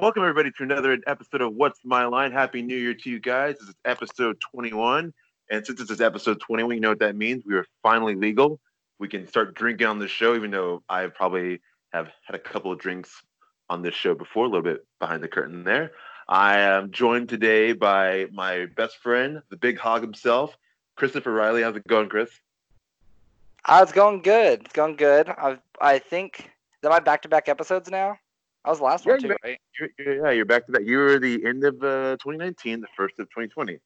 Welcome everybody to another episode of What's My Line. Happy New Year to you guys. This is episode 21. And since this is episode 21, you know what that means. We are finally legal. We can start drinking on this show, even though I probably have had a couple of drinks on this show before, a little bit behind the curtain there. I am joined today by my best friend, the big hog himself, Christopher Riley. How's it going, Chris? Uh, it's going good. It's going good. I I think that my back to back episodes now. I was the last Yeah, one too, bet. right? You're, yeah, you're back to that. You were the end of uh, 2019, the first of 2020.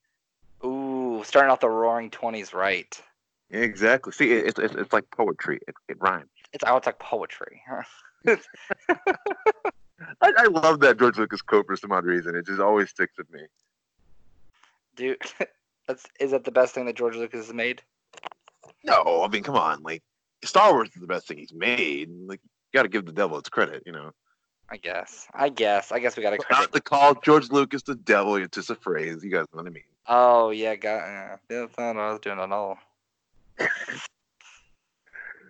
Ooh, starting off the roaring twenties right. Exactly. See, it- it's, it's, it's like poetry. It, it rhymes. It's oh, it's like poetry. I, I love that George Lucas quote for some odd reason. It just always sticks with me. Dude, that's is that the best thing that George Lucas has made? No, I mean, come on. Like, Star Wars is the best thing he's made. Like, you got to give the devil its credit, you know. I guess. I guess. I guess we got to Not to call George Lucas the devil, it's just a phrase. You guys know what I mean. Oh yeah, got. Uh, that's not what I was doing at all.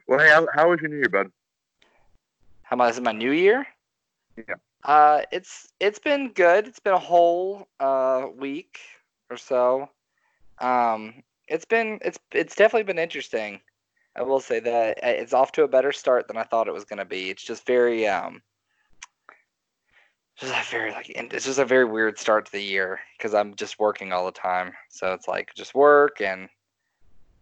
Well, hey, how, how was your New Year, bud? How about this is my new year? Yeah. Uh, it's it's been good. It's been a whole uh week or so. Um, it's been it's it's definitely been interesting. I will say that Uh, it's off to a better start than I thought it was gonna be. It's just very um, just a very like and it's just a very weird start to the year because I'm just working all the time. So it's like just work and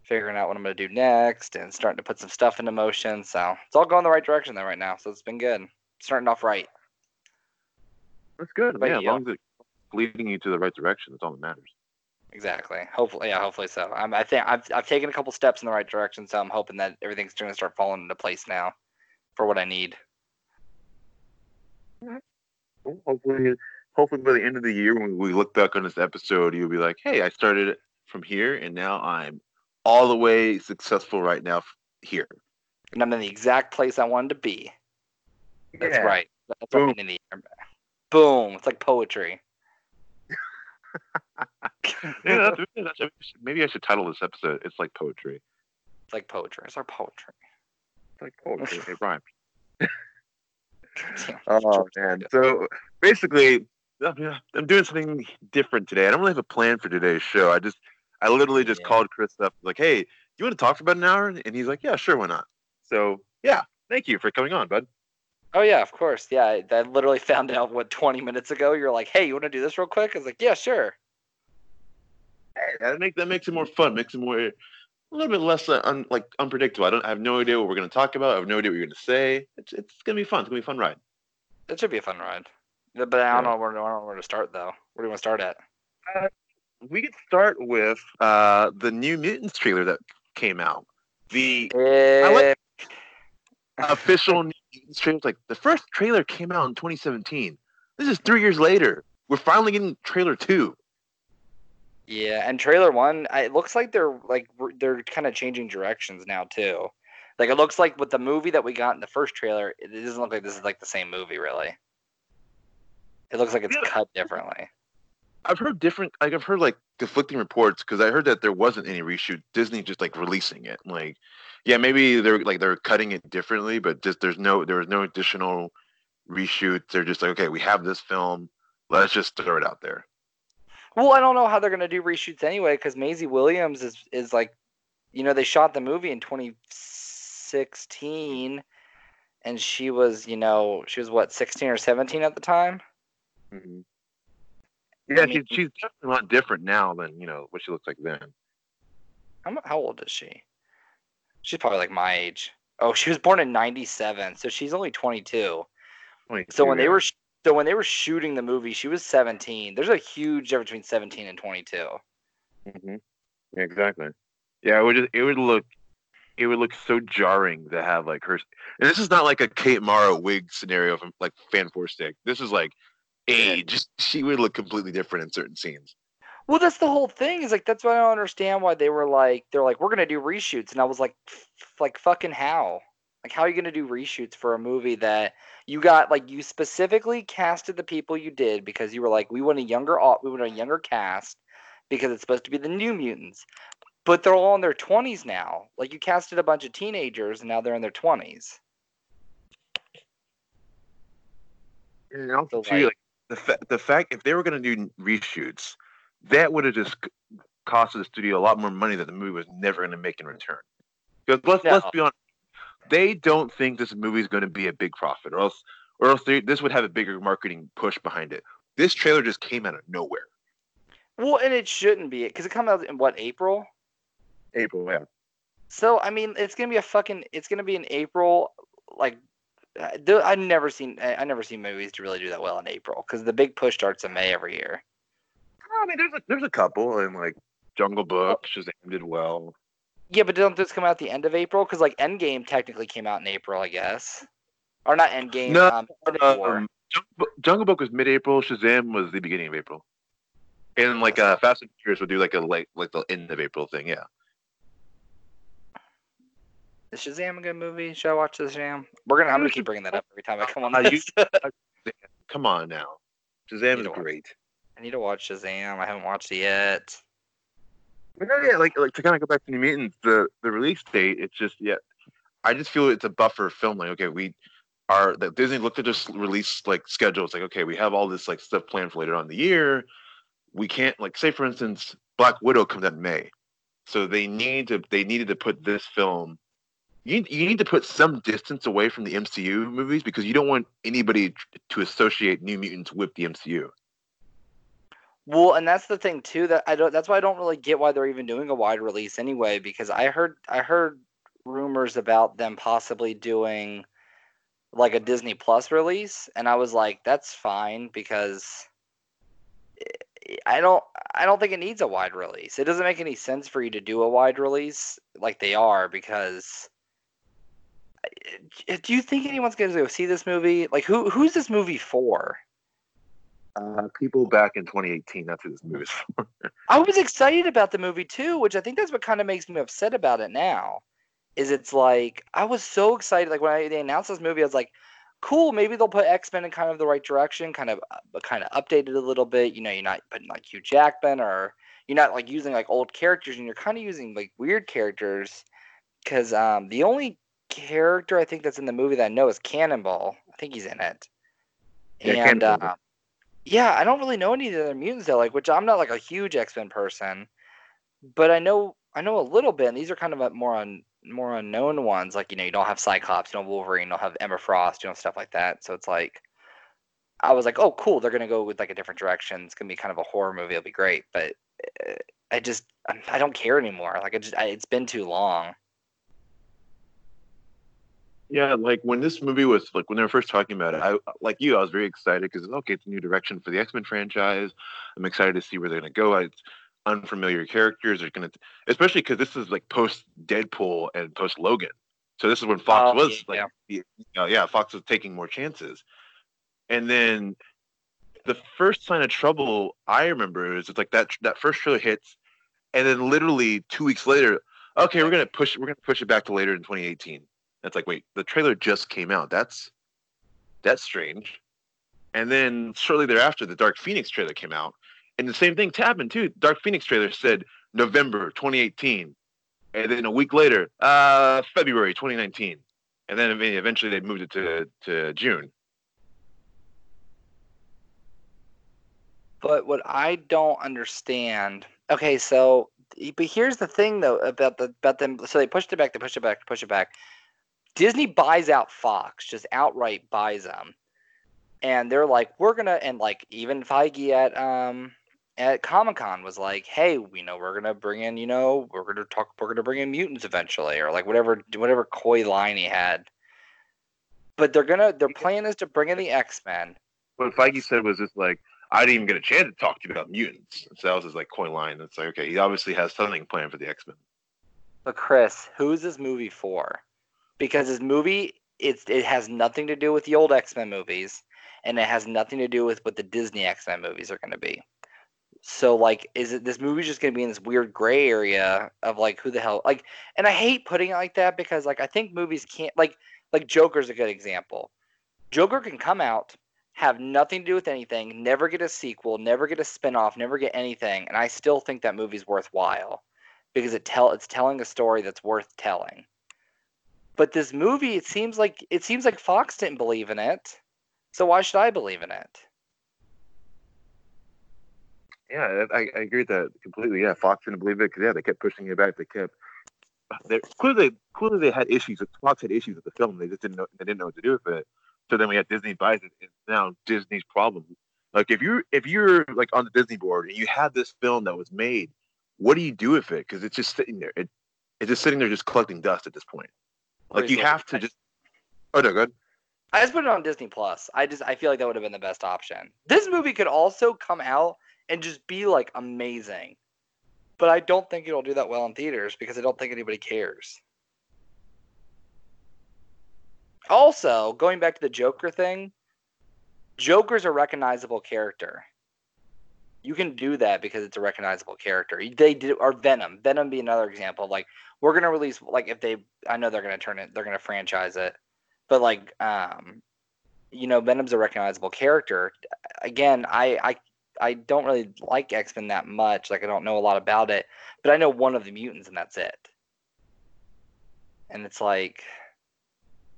figuring out what I'm gonna do next and starting to put some stuff into motion. So it's all going the right direction though right now. So it's been good. Starting off right. That's good. But yeah, as long as it's leading you to the right direction, that's all that matters. Exactly. Hopefully, yeah. Hopefully so. I'm, I think I've I've taken a couple steps in the right direction, so I'm hoping that everything's going to start falling into place now for what I need. Hopefully, hopefully by the end of the year, when we look back on this episode, you'll be like, "Hey, I started from here, and now I'm all the way successful right now here." And I'm in the exact place I wanted to be. That's Yeah. right. That's what Boom. in the year. Boom. It's like poetry. Yeah, maybe I should title this episode. It's like poetry. It's like poetry. It's our poetry. It's like poetry. it rhymes. Oh man! So basically, I'm I'm doing something different today. I don't really have a plan for today's show. I just, I literally just Yeah. called Chris up, like, "Hey, you want to talk for about an hour?" And he's like, "Yeah, sure, why not?" So yeah, thank you for coming on, bud. Oh yeah, of course. Yeah, I, I literally found out what 20 minutes ago. You're like, hey, you want to do this real quick? I was like, yeah, sure. Hey, that makes that makes it more fun. Makes it more a little bit less uh, un, like unpredictable. I don't I have no idea what we're gonna talk about. I have no idea what you're gonna say. It's it's gonna be fun. It's gonna be a fun ride. It should be a fun ride. But I don't know where I don't know where to start though. Where do you want to start at? We could start with uh the new Mutants trailer that came out. The Eh, official New Mutants trailer. Like the first trailer came out in 2017. This is three years later. We're finally getting trailer two. Yeah, and trailer one, it looks like they're like they're kind of changing directions now too. Like it looks like with the movie that we got in the first trailer, it doesn't look like this is like the same movie really. It looks like it's Yeah. cut differently. I've heard different. Like I've heard like conflicting reports because I heard that there wasn't any reshoot. Disney just like releasing it. Like, yeah, maybe they're like they're cutting it differently, but just there's no there was no additional reshoots. They're just like, okay, we have this film. Let's just throw it out there. Well, I don't know how they're gonna do reshoots anyway, because Maisie Williams is is like, you know, they shot the movie in 2016, and she was, you know, she was what 16 or 17 at the time. Mm-hmm. Yeah, I mean- she's she's definitely a lot different now than you know what she looks like then. How, how old is she? She's probably like my age. Oh, she was born in '97, so she's only 22. So when they were so when they were shooting the movie, she was 17. There's a huge difference between 17 and 22. hmm Yeah, exactly. Yeah, it would just, it would look it would look so jarring to have like her. And this is not like a Kate Mara wig scenario from like Fan Four Stick. This is like age. She would look completely different in certain scenes. Well, that's the whole thing. Is like that's why I don't understand why they were like they're like we're gonna do reshoots, and I was like, f- like fucking how? Like how are you gonna do reshoots for a movie that you got like you specifically casted the people you did because you were like we want a younger we want a younger cast because it's supposed to be the New Mutants, but they're all in their twenties now. Like you casted a bunch of teenagers and now they're in their twenties. And also So, too, like- the fa- the fact if they were going to do reshoots, that would have just costed the studio a lot more money that the movie was never going to make in return. Because let's let's be honest, they don't think this movie is going to be a big profit, or else or else they, this would have a bigger marketing push behind it. This trailer just came out of nowhere. Well, and it shouldn't be because it comes out in what April. April, yeah. So I mean, it's gonna be a fucking. It's gonna be in April. Like, uh, I've never seen. I I never seen movies to really do that well in April because the big push starts in May every year. I mean, there's a, there's a couple, and like Jungle Book, Shazam did well. Yeah, but don't this come out at the end of April? Because like Endgame technically came out in April, I guess. Or not Endgame. No, um. Um, Jungle, Book, was mid-April. Shazam was the beginning of April, and like uh, Fast and Furious would do like a like like the end of April thing. Yeah, Is Shazam a good movie? Should I watch Shazam? We're gonna. I'm gonna keep bringing that up every time I come on Uh, this. come on now, Shazam is great. I need to watch Shazam. I haven't watched it yet. But no, yeah, like like to kind of go back to New Mutants, the the release date. It's just yeah, I just feel it's a buffer film. Like okay, we are that Disney looked at this release like schedule. It's like okay, we have all this like stuff planned for later on the year. We can't like say for instance, Black Widow comes out in May, so they need to they needed to put this film. You, you need to put some distance away from the MCU movies because you don't want anybody to associate New Mutants with the MCU. Well, and that's the thing too that I don't. That's why I don't really get why they're even doing a wide release anyway. Because I heard I heard rumors about them possibly doing like a Disney Plus release, and I was like, that's fine because I- don't I don't think it needs a wide release. It doesn't make any sense for you to do a wide release like they are because. Do you think anyone's going to go see this movie? Like, who who's this movie for? Uh, people back in 2018, that's who this movie is for. I was excited about the movie too, which I think that's what kind of makes me upset about it now. Is it's like I was so excited, like when I, they announced this movie, I was like, "Cool, maybe they'll put X Men in kind of the right direction, kind of, uh, kind of updated a little bit. You know, you're not putting like Hugh Jackman or you're not like using like old characters, and you're kind of using like weird characters. Because um, the only character I think that's in the movie that I know is Cannonball. I think he's in it. Yeah, and uh, yeah, I don't really know any of the other mutants though. Like, which I'm not like a huge X Men person, but I know I know a little bit. And these are kind of a more on more unknown ones. Like you know, you don't have Cyclops, you don't have Wolverine, you don't have Emma Frost, you know, stuff like that. So it's like, I was like, oh, cool, they're gonna go with like a different direction. It's gonna be kind of a horror movie. It'll be great. But uh, I just I- don't care anymore. Like I just I, it's been too long. Yeah, like when this movie was like when they were first talking about it, I like you, I was very excited because okay, it's a new direction for the X Men franchise. I'm excited to see where they're gonna go. It's unfamiliar characters. They're gonna, especially because this is like post Deadpool and post Logan. So this is when Fox Oh, was yeah. like, you know, yeah, Fox was taking more chances. And then the first sign of trouble I remember is it's like that that first trailer hits, and then literally two weeks later, okay, we're gonna push we're gonna push it back to later in 2018. It's like, wait, the trailer just came out. That's that's strange. And then shortly thereafter, the Dark Phoenix trailer came out, and the same thing happened too. Dark Phoenix trailer said November 2018, and then a week later, uh, February 2019, and then eventually they moved it to to June. But what I don't understand, okay, so but here's the thing though about the about them. So they pushed it back, they pushed it back, pushed it back. Disney buys out Fox, just outright buys them, and they're like, we're gonna, and like even Feige at um at Comic Con was like, hey, we know we're gonna bring in, you know, we're gonna talk, we're gonna bring in mutants eventually, or like whatever whatever coy line he had. But they're gonna, their plan is to bring in the X Men. What Feige said was just like, I didn't even get a chance to talk to you about mutants. So that was his like coy line. It's like, okay, he obviously has something planned for the X Men. But Chris, who's this movie for? Because this movie, it's it has nothing to do with the old X Men movies, and it has nothing to do with what the Disney X Men movies are going to be. So like, is it this movie's just going to be in this weird gray area of like who the hell like? And I hate putting it like that because like I think movies can't like like Joker's a good example. Joker can come out, have nothing to do with anything, never get a sequel, never get a spin-off, never get anything, and I still think that movie's worthwhile because it tell it's telling a story that's worth telling. But this movie, it seems like it seems like Fox didn't believe in it. So why should I believe in it? Yeah, I, I agree with that completely. Yeah, Fox didn't believe it because yeah, they kept pushing it back. They kept they clearly clearly they had issues. Fox had issues with the film. They just didn't know they didn't know what to do with it. So then we had Disney buys it. It's now Disney's problem. Like if you're if you're like on the Disney board and you had this film that was made, what do you do with it? Because it's just sitting there. It it's just sitting there, just collecting dust at this point. Like you have to just. Oh no, good. I just put it on Disney Plus. I just I feel like that would have been the best option. This movie could also come out and just be like amazing. But I don't think it'll do that well in theaters because I don't think anybody cares. Also, going back to the Joker thing, Joker's a recognizable character. You can do that because it's a recognizable character. They did or Venom. Venom be another example. Like we're gonna release like if they I know they're gonna turn it they're gonna franchise it. But like um you know, Venom's a recognizable character. Again, I I I don't really like X Men that much. Like I don't know a lot about it, but I know one of the mutants, and that's it. And it's like,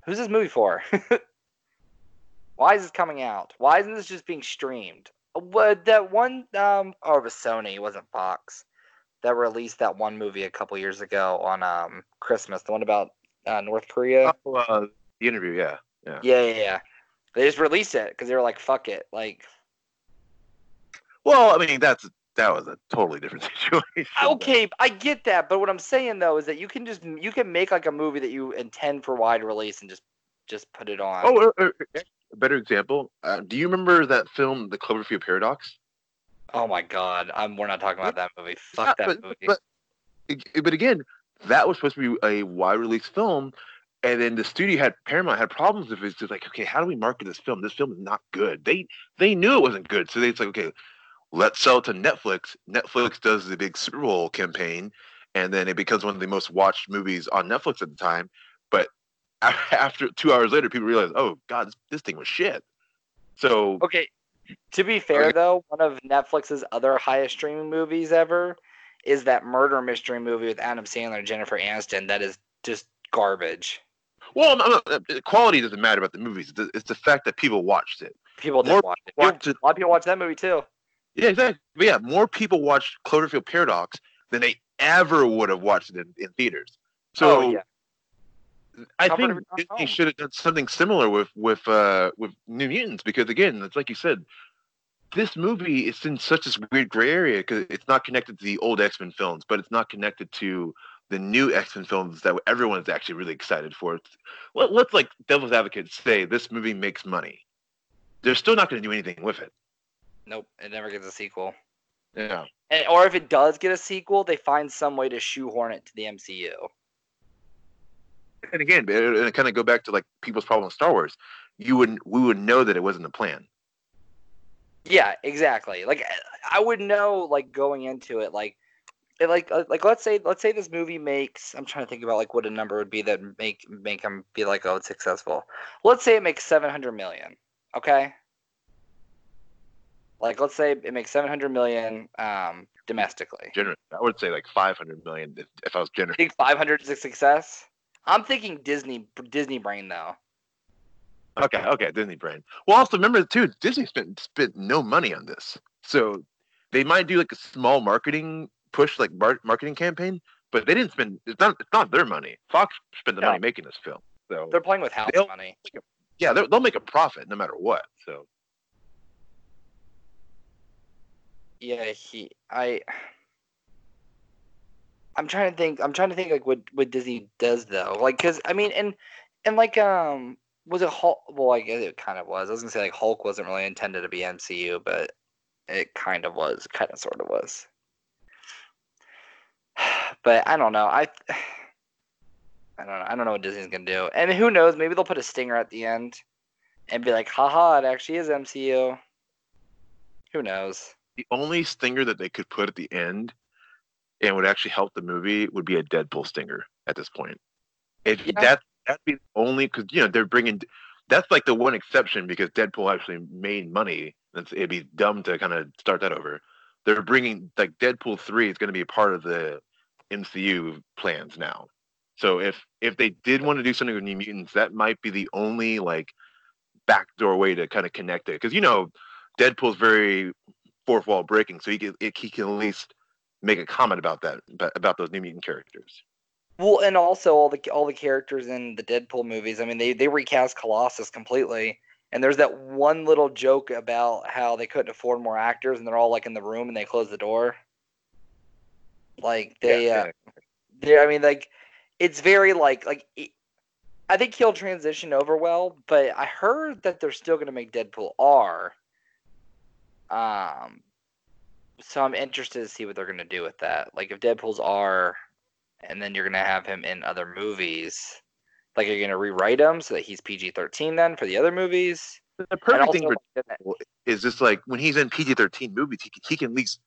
who's this movie for? Why is this coming out? Why isn't this just being streamed? What that one? Um, oh, it was Sony. It wasn't Fox that released that one movie a couple years ago on um Christmas. The one about uh, North Korea. Oh, uh, the interview. Yeah, yeah, yeah, yeah. yeah. They just released it because they were like, "Fuck it!" Like, well, I mean, that's that was a totally different situation. Okay, I get that, but what I'm saying though is that you can just you can make like a movie that you intend for wide release and just just put it on. Oh, uh, uh, a better example. Uh, do you remember that film, The Cloverfield Paradox? Oh my God, I'm we're not talking about that movie. Fuck that but, movie. But, but again, that was supposed to be a wide release film, and then the studio had Paramount had problems with it. It's just like, okay, how do we market this film? This film is not good. They they knew it wasn't good, so they it's like, okay, let's sell it to Netflix. Netflix does the big Super Bowl campaign, and then it becomes one of the most watched movies on Netflix at the time. But after two hours later, people realize, oh God, this, this thing was shit. So okay, to be fair okay. though, one of Netflix's other highest streaming movies ever is that murder mystery movie with Adam Sandler and Jennifer Aniston. That is just garbage. Well, I'm, I'm, uh, quality doesn't matter about the movies. It's the, it's the fact that people watched it. People did watch it. Watched it. A lot of people watched that movie too. Yeah, exactly. But yeah, more people watched Cloverfield Paradox than they ever would have watched it in, in theaters. So oh, yeah. I think Disney should have done something similar with with uh, with New Mutants because again, it's like you said, this movie is in such this weird gray area because it's not connected to the old X Men films, but it's not connected to the new X Men films that everyone's actually really excited for. Let, let's like devil's advocate say this movie makes money. They're still not going to do anything with it. Nope, it never gets a sequel. Yeah. And, or if it does get a sequel, they find some way to shoehorn it to the MCU. And again, it kind of go back to like people's problem with Star Wars. You wouldn't, we would know that it wasn't the plan. Yeah, exactly. Like I would know, like going into it, like, it, like, uh, like let's say, let's say this movie makes. I'm trying to think about like what a number would be that make make them be like, oh, it's successful. Let's say it makes 700 million. Okay, like let's say it makes 700 million um, domestically. Generous. I would say like 500 million if, if I was generous. I think 500 is a success. I'm thinking Disney Disney brain though. Okay, okay, Disney brain. Well, also remember too, Disney spent spent no money on this, so they might do like a small marketing push, like mar- marketing campaign, but they didn't spend. It's not. It's not their money. Fox spent the money making this film, so they're playing with house money. Yeah, they'll make a profit no matter what. So yeah, he I I'm trying to think. I'm trying to think like what what Disney does though. Like, cause I mean, and and like um, was it Hulk? Well, I guess it kind of was. I was gonna say like Hulk wasn't really intended to be MCU, but it kind of was. Kind of sort of was. But I don't know. I I don't know. I don't know what Disney's gonna do. And who knows? Maybe they'll put a stinger at the end and be like, haha, it actually is MCU. Who knows? the only stinger that they could put at the end and would actually help the movie would be a Deadpool stinger at this point. If yeah. that that'd be only because you know they're bringing that's like the one exception because Deadpool actually made money. It's, it'd be dumb to kind of start that over. They're bringing like Deadpool three is going to be a part of the MCU plans now. So if if they did want to do something with New Mutants, that might be the only like backdoor way to kind of connect it because you know Deadpool's very fourth wall breaking, so he can he can at least make a comment about that about those New Mutant characters. Well, and also all the all the characters in the Deadpool movies. I mean, they they recast Colossus completely, and there's that one little joke about how they couldn't afford more actors, and they're all like in the room and they close the door. Like they, yeah, uh, they, I mean, like it's very like like. I think he'll transition over well, but I heard that they're still going to make Deadpool R. Um, so I'm interested to see what they're going to do with that. Like if Deadpool's R, and then you're going to have him in other movies. Like you're going to rewrite him so that he's PG-13 then for the other movies. The perfect thing for Deadpool is just like when he's in PG-13 movies, he can, he can at least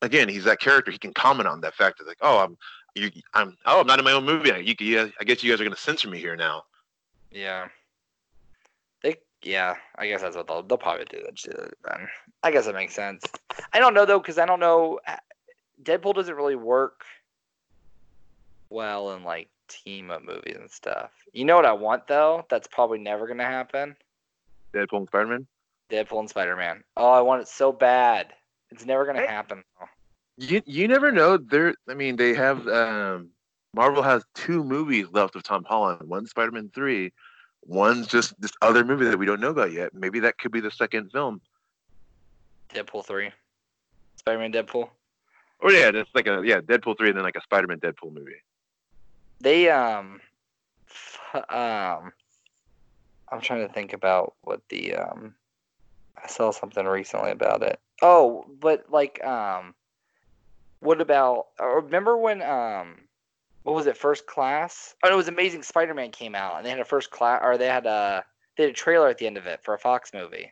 again he's that character. He can comment on that fact of like, oh, I'm you, I'm oh, I'm not in my own movie. You, you, I guess you guys are going to censor me here now. Yeah. Yeah, I guess that's what they'll, they'll probably do. Then I guess it makes sense. I don't know though, because I don't know. Deadpool doesn't really work well in like team up movies and stuff. You know what I want though? That's probably never gonna happen. Deadpool and Spider Man. Deadpool and Spider Man. Oh, I want it so bad. It's never gonna happen. Though. You you never know. There, I mean, they have um, Marvel has two movies left of Tom Holland. One Spider Man three, one's just this other movie that we don't know about yet. Maybe that could be the second film. Deadpool three, Spider Man Deadpool. Oh yeah, it's like a yeah Deadpool three and then like a Spider Man Deadpool movie. They um, um, I'm trying to think about what the um, I saw something recently about it. Oh, but like um, what about? Remember when um, what was it? First Class? Oh, no, it was Amazing Spider-Man came out, and they had a first class, or they had a they had a trailer at the end of it for a Fox movie.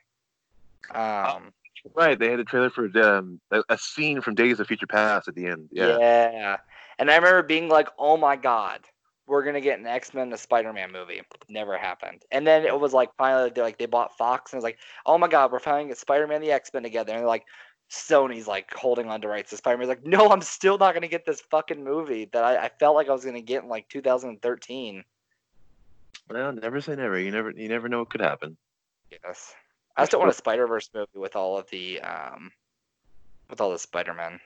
Um, right, they had a trailer for um, a, a scene from Days of Future Past at the end. Yeah. Yeah, and I remember being like, "Oh my god, we're gonna get an X Men, and a Spider Man movie." Never happened. And then it was like finally, they like they bought Fox, and it was like, "Oh my god, we're finally get Spider Man, and the X Men together." And they're like, Sony's like holding on to rights to Spider Man. Like, no, I'm still not gonna get this fucking movie that I, I felt like I was gonna get in like 2013. Well, never say never. You never, you never know what could happen. Yes, I still want a Spider Verse movie with all of the um, with all the Spider Man.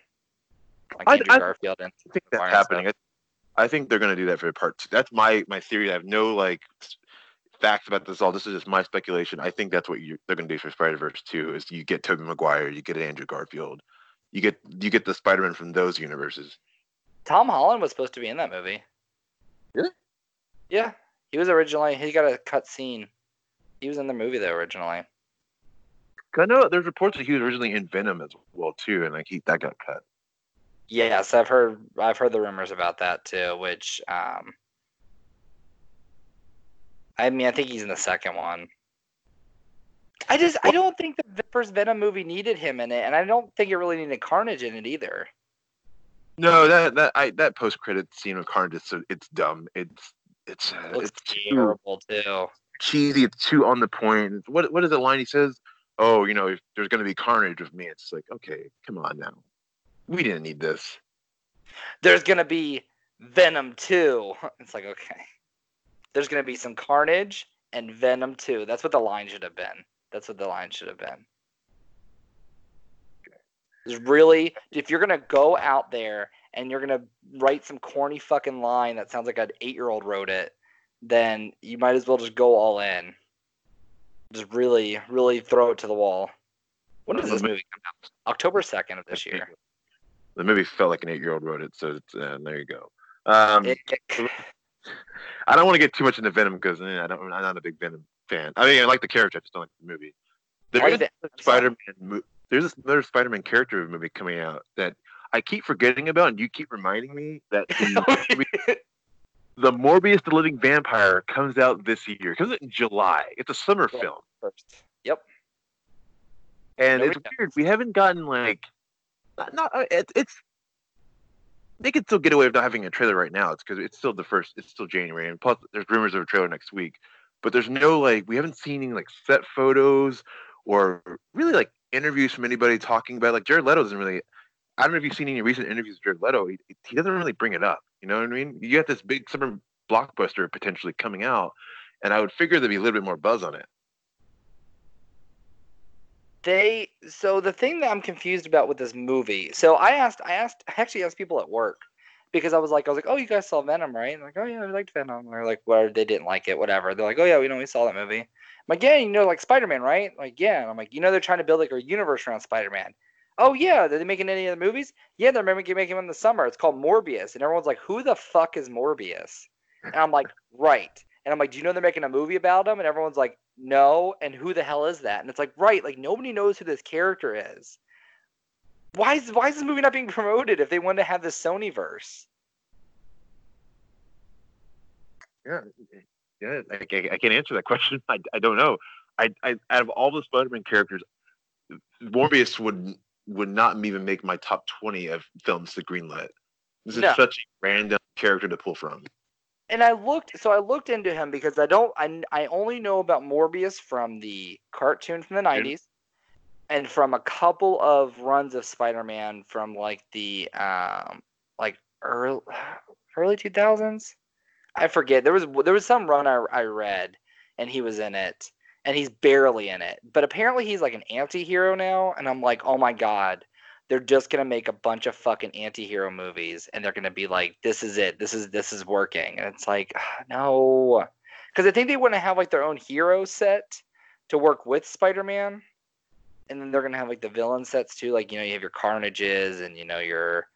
Like I, Andrew I, Garfield and I think that's happening. I, I, think they're going to do that for part two. That's my my theory. I have no like facts about this all. This is just my speculation. I think that's what you, they're going to do for Spider Verse two. Is you get Tobey Maguire, you get Andrew Garfield, you get you get the Spider Man from those universes. Tom Holland was supposed to be in that movie. Really? Yeah, he was originally. He got a cut scene. He was in the movie though originally. I know there's reports that he was originally in Venom as well too, and like he that got cut. Yes, I've heard I've heard the rumors about that too, which um I mean I think he's in the second one. I just I don't think the first Venom movie needed him in it, and I don't think it really needed Carnage in it either. No, that that I that post credit scene with Carnage it's it's dumb. It's it's uh, it it's terrible too, too. Cheesy. It's too on the point. What what is the line he says? Oh, you know, if there's going to be Carnage with me, it's like okay, come on now we didn't need this. There's gonna be Venom 2. It's like, okay. There's gonna be some Carnage and Venom 2. That's what the line should have been. That's what the line should have been. There's really, if you're gonna go out there and you're gonna write some corny fucking line that sounds like an eight year old wrote it, then you might as well just go all in. Just really, really throw it to the wall. When does this movie come out? October 2nd of this year the movie felt like an eight year old wrote it. So uh, there you go. Um, I don't want to get too much into Venom because eh, I don't. I'm not a big Venom fan. I mean, I like the character, I just don't like the movie. There's Spider-Man. There's this another Spider-Man character movie coming out that I keep forgetting about, and you keep reminding me that the, the Morbius the Living Vampire comes out this year. It comes out in July. It's a summer yeah, film. First. Yep. And Nobody it's knows. weird. We haven't gotten like not, not it, it's they could still get away with not having a trailer right now. It's because it's still the first. It's still January, and plus there's rumors of a trailer next week. But there's no like we haven't seen any like set photos or really like interviews from anybody talking about like Jared Leto doesn't really. I don't know if you've seen any recent interviews with Jared Leto. He, he doesn't really bring it up. You know what I mean? You got this big summer blockbuster potentially coming out, and I would figure there'd be a little bit more buzz on it. They so the thing that I'm confused about with this movie. So I asked, I asked, I actually asked people at work because I was like, I was like, oh, you guys saw Venom, right? And like, oh yeah, we liked Venom. They're like, well, they didn't like it, whatever. They're like, oh yeah, we know we saw that movie. I'm like, yeah, you know, like Spider Man, right? Like, yeah. And I'm like, you know, they're trying to build like a universe around Spider Man. Oh yeah, are they making any of the movies? Yeah, they're making making them in the summer. It's called Morbius, and everyone's like, who the fuck is Morbius? And I'm like, right. And I'm like, do you know they're making a movie about him? And everyone's like, no. And who the hell is that? And it's like, right, like nobody knows who this character is. Why is why is this movie not being promoted if they want to have the Sony verse? Yeah, yeah. I, I, can't answer that question. I, I don't know. I, I out of all the Spider-Man characters, Morbius would would not even make my top twenty of films to greenlit. This is no. such a random character to pull from. And I looked, so I looked into him because I don't, I, I only know about Morbius from the cartoon from the '90s, and from a couple of runs of Spider-Man from like the um like early early 2000s. I forget. There was there was some run I, I read, and he was in it, and he's barely in it. But apparently he's like an anti-hero now, and I'm like, oh my god, they're just gonna make a bunch of fucking anti-hero movies, and they're gonna be like, this is it, this is this is working, and it's like, no, because I think they want to have like their own hero set to work with Spider-Man, and then they're gonna have like the villain sets too, like you know you have your Carnages and you know your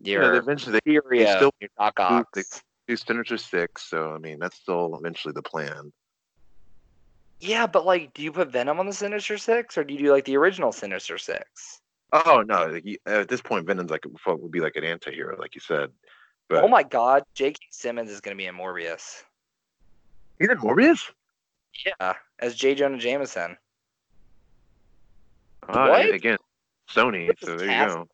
your yeah, eventually they, they still your Doc Ock. do Sinister Six, so I mean that's still eventually the plan. Yeah, but like, do you put Venom on the Sinister Six, or do you do like the original Sinister Six? Oh no! Like, at this point, Venom's like would be like an anti-hero, like you said. But... Oh my God, J.K. Simmons is going to be in Morbius. He's in Morbius? Yeah, as J. Jonah Jameson. Uh, what? Again, Sony. So there you go.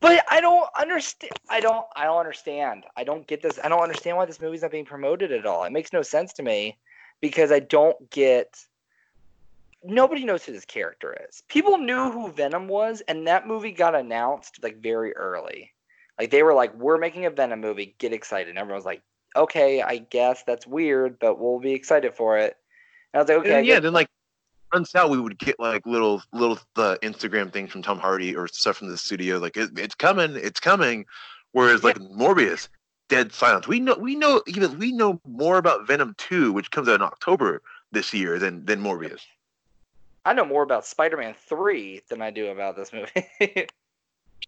But I don't understand. I don't. I don't understand. I don't get this. I don't understand why this movie's not being promoted at all. It makes no sense to me because I don't get. Nobody knows who this character is. People knew who Venom was, and that movie got announced like very early. Like they were like, "We're making a Venom movie. Get excited!" And everyone was like, "Okay, I guess that's weird, but we'll be excited for it." And I was like, "Okay." yeah, then like runs out, we would get like little little the Instagram things from Tom Hardy or stuff from the studio, like it, it's coming, it's coming. Whereas like. Morbius, dead silence. We know we know even we know more about Venom 2, which comes out in October this year than than Morbius. I know more about Spider-Man 3 than I do about this movie.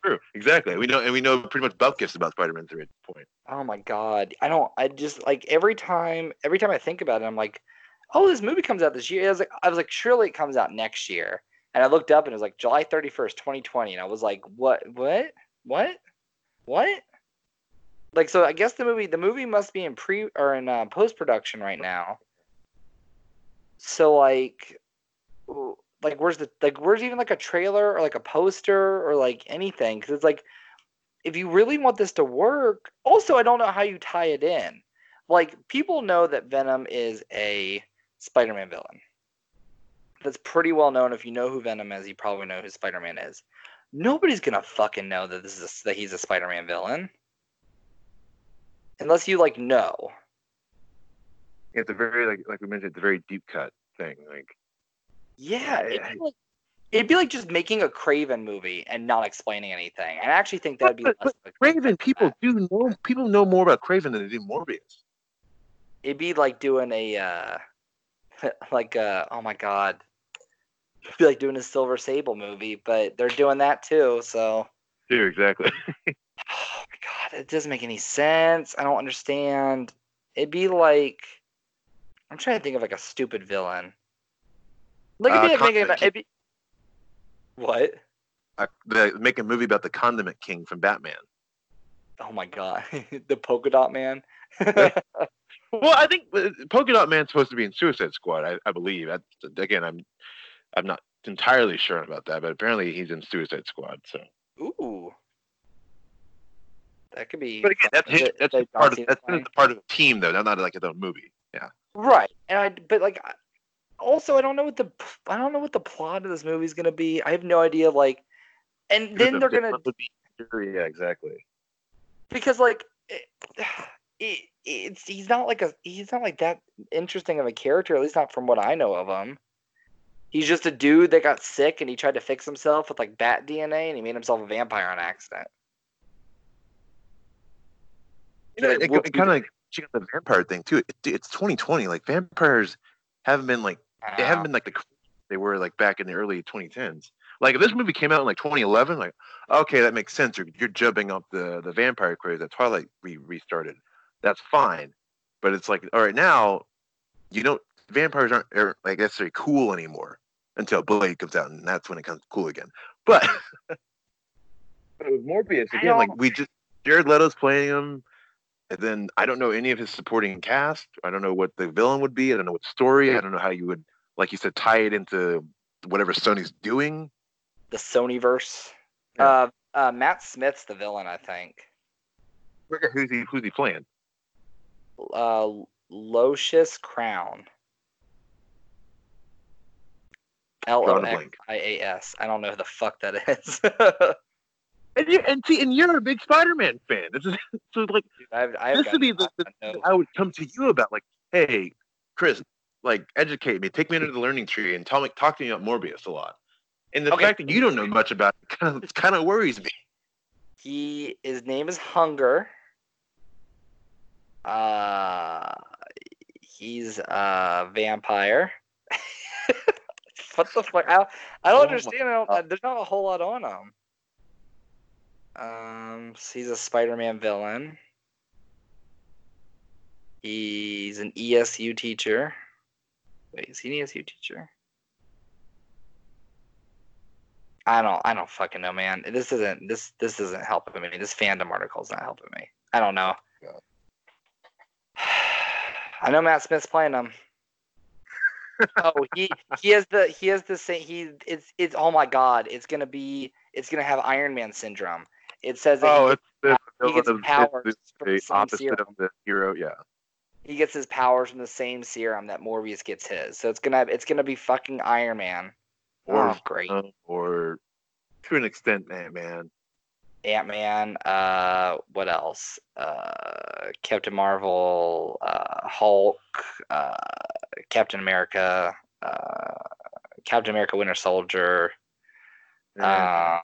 True, exactly. We know and we know pretty much about gifts about Spider-Man 3 at this point. Oh my god. I don't I just like every time every time I think about it, I'm like, oh, this movie comes out this year. I was like I was like, surely it comes out next year. And I looked up and it was like July 31st, 2020. And I was like, what what? What? What? like so i guess the movie the movie must be in pre or in uh, post production right now so like like where's the like where's even like a trailer or like a poster or like anything? Because it's like if you really want this to work also i don't know how you tie it in. Like people know that venom is a spider-man villain. That's pretty well known. If you know who venom is you probably know who spider-man is. Nobody's gonna fucking know that this is a, that he's a spider-man villain. Unless you like know. It's a very like like we mentioned, it's a very deep cut thing. Like yeah, it'd be like, it'd be like just making a Kraven movie and not explaining anything. I actually think that'd be. But, but, Kraven, people do know people know more about Kraven than they do Morbius. It'd be like doing a uh like uh oh my god. It'd be like doing a Silver Sable movie, but they're doing that too, so. Yeah, exactly. Oh my god, it doesn't make any sense. I don't understand. It'd be like I'm trying to think of like a stupid villain. Like it'd be uh, like making it'd be, what? Uh, the, make a movie about the Condiment King from Batman. Oh my god, the Polka Dot Man. well, I think uh, Polka Dot Man's supposed to be in Suicide Squad. I, I believe. I, again, I'm I'm not entirely sure about that, but apparently he's in Suicide Squad. So. Ooh. That could be. But again, that's his, that's part of that's part of the team though, not not like a movie. Yeah. Right, and I but like also I don't know what the I don't know what the plot of this movie is gonna be. I have no idea. Like, and then they're gonna. Yeah, exactly. Because like, it, it, it's he's not like a he's not like that interesting of a character. At least not from what I know of him. He's just a dude that got sick and he tried to fix himself with like bat DNA and he made himself a vampire on accident. You know, Like, it, it kind of like check out the vampire thing too. It, it's 2020. Like vampires haven't been like I they haven't been like the they were like back in the early 2010s. Like if this movie came out in like 2011, like okay, that makes sense. You're, you're jumping up the the vampire craze that Twilight re- restarted. That's fine, but it's like all right now, you don't vampires aren't, aren't like necessarily cool anymore until Blade comes out, and that's when it comes cool again. But but with Morbius I again, like we just Jared Leto's playing him. And then I don't know any of his supporting cast. I don't know what the villain would be. I don't know what story. I don't know how you would, like you said, tie it into whatever Sony's doing. the Sony verse. Yeah. Uh, uh, Matt Smith's the villain, I think. Who's he? Who's he playing? Uh, Loxias Crown. L O X. I A S. I don't know who the fuck that is. And, you, and see, and you're a big Spider-Man fan. This is so like I've, I've this would be the, the I would come to you about. Like, hey, Chris, like educate me, take me under the learning tree, and tell me, talk to me about Morbius a lot. And the Okay. fact that you don't know much about it kind of kind of worries me. He his name is Hunger. Uh he's a vampire. what the fuck? I, I Oh don't my understand. I don't, there's not a whole lot on him. Um, so he's a Spider-Man villain. He's an ESU teacher. Wait, is he an ESU teacher? I don't I don't fucking know, man. This isn't this this isn't helping me. This fandom article's not helping me. I don't know. Yeah. I know Matt Smith's playing him. oh, he he has the he has the same he it's it's oh my god, it's gonna be it's gonna have Iron Man syndrome. It says that Oh, he, it's the he gets powers it's from the opposite serum. of the hero. Yeah. he gets his powers from the same serum that Morbius gets his. So it's gonna it's gonna be fucking Iron Man. Or oh, great. or to an extent, Ant Man. Ant Man, uh, what else? Uh, Captain Marvel, uh, Hulk, uh, Captain America, uh, Captain America Winter Soldier, uh,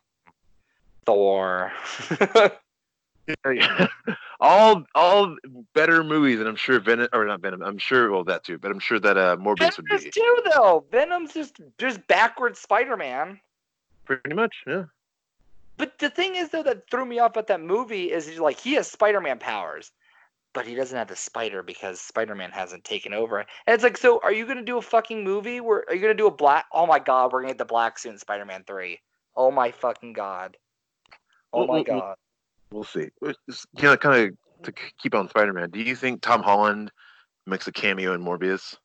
Thor. all all better movies, and I'm sure Venom or not Venom. I'm sure well that too, but I'm sure that uh, Morbius would be too, though. Venom's just just backwards Spider Man. pretty much. Yeah. But the thing is, though, that threw me off at that movie is he's like he has Spider Man powers, but he doesn't have the spider because Spider Man hasn't taken over. And it's like, so are you gonna do a fucking movie where are you gonna do a black? Oh my god, we're gonna get the black suit in Spider Man three. Oh my fucking god. Oh Well, my well, well, god. We'll see. Just, You know, kind of to keep on Spider-Man. Do you think Tom Holland makes a cameo in Morbius?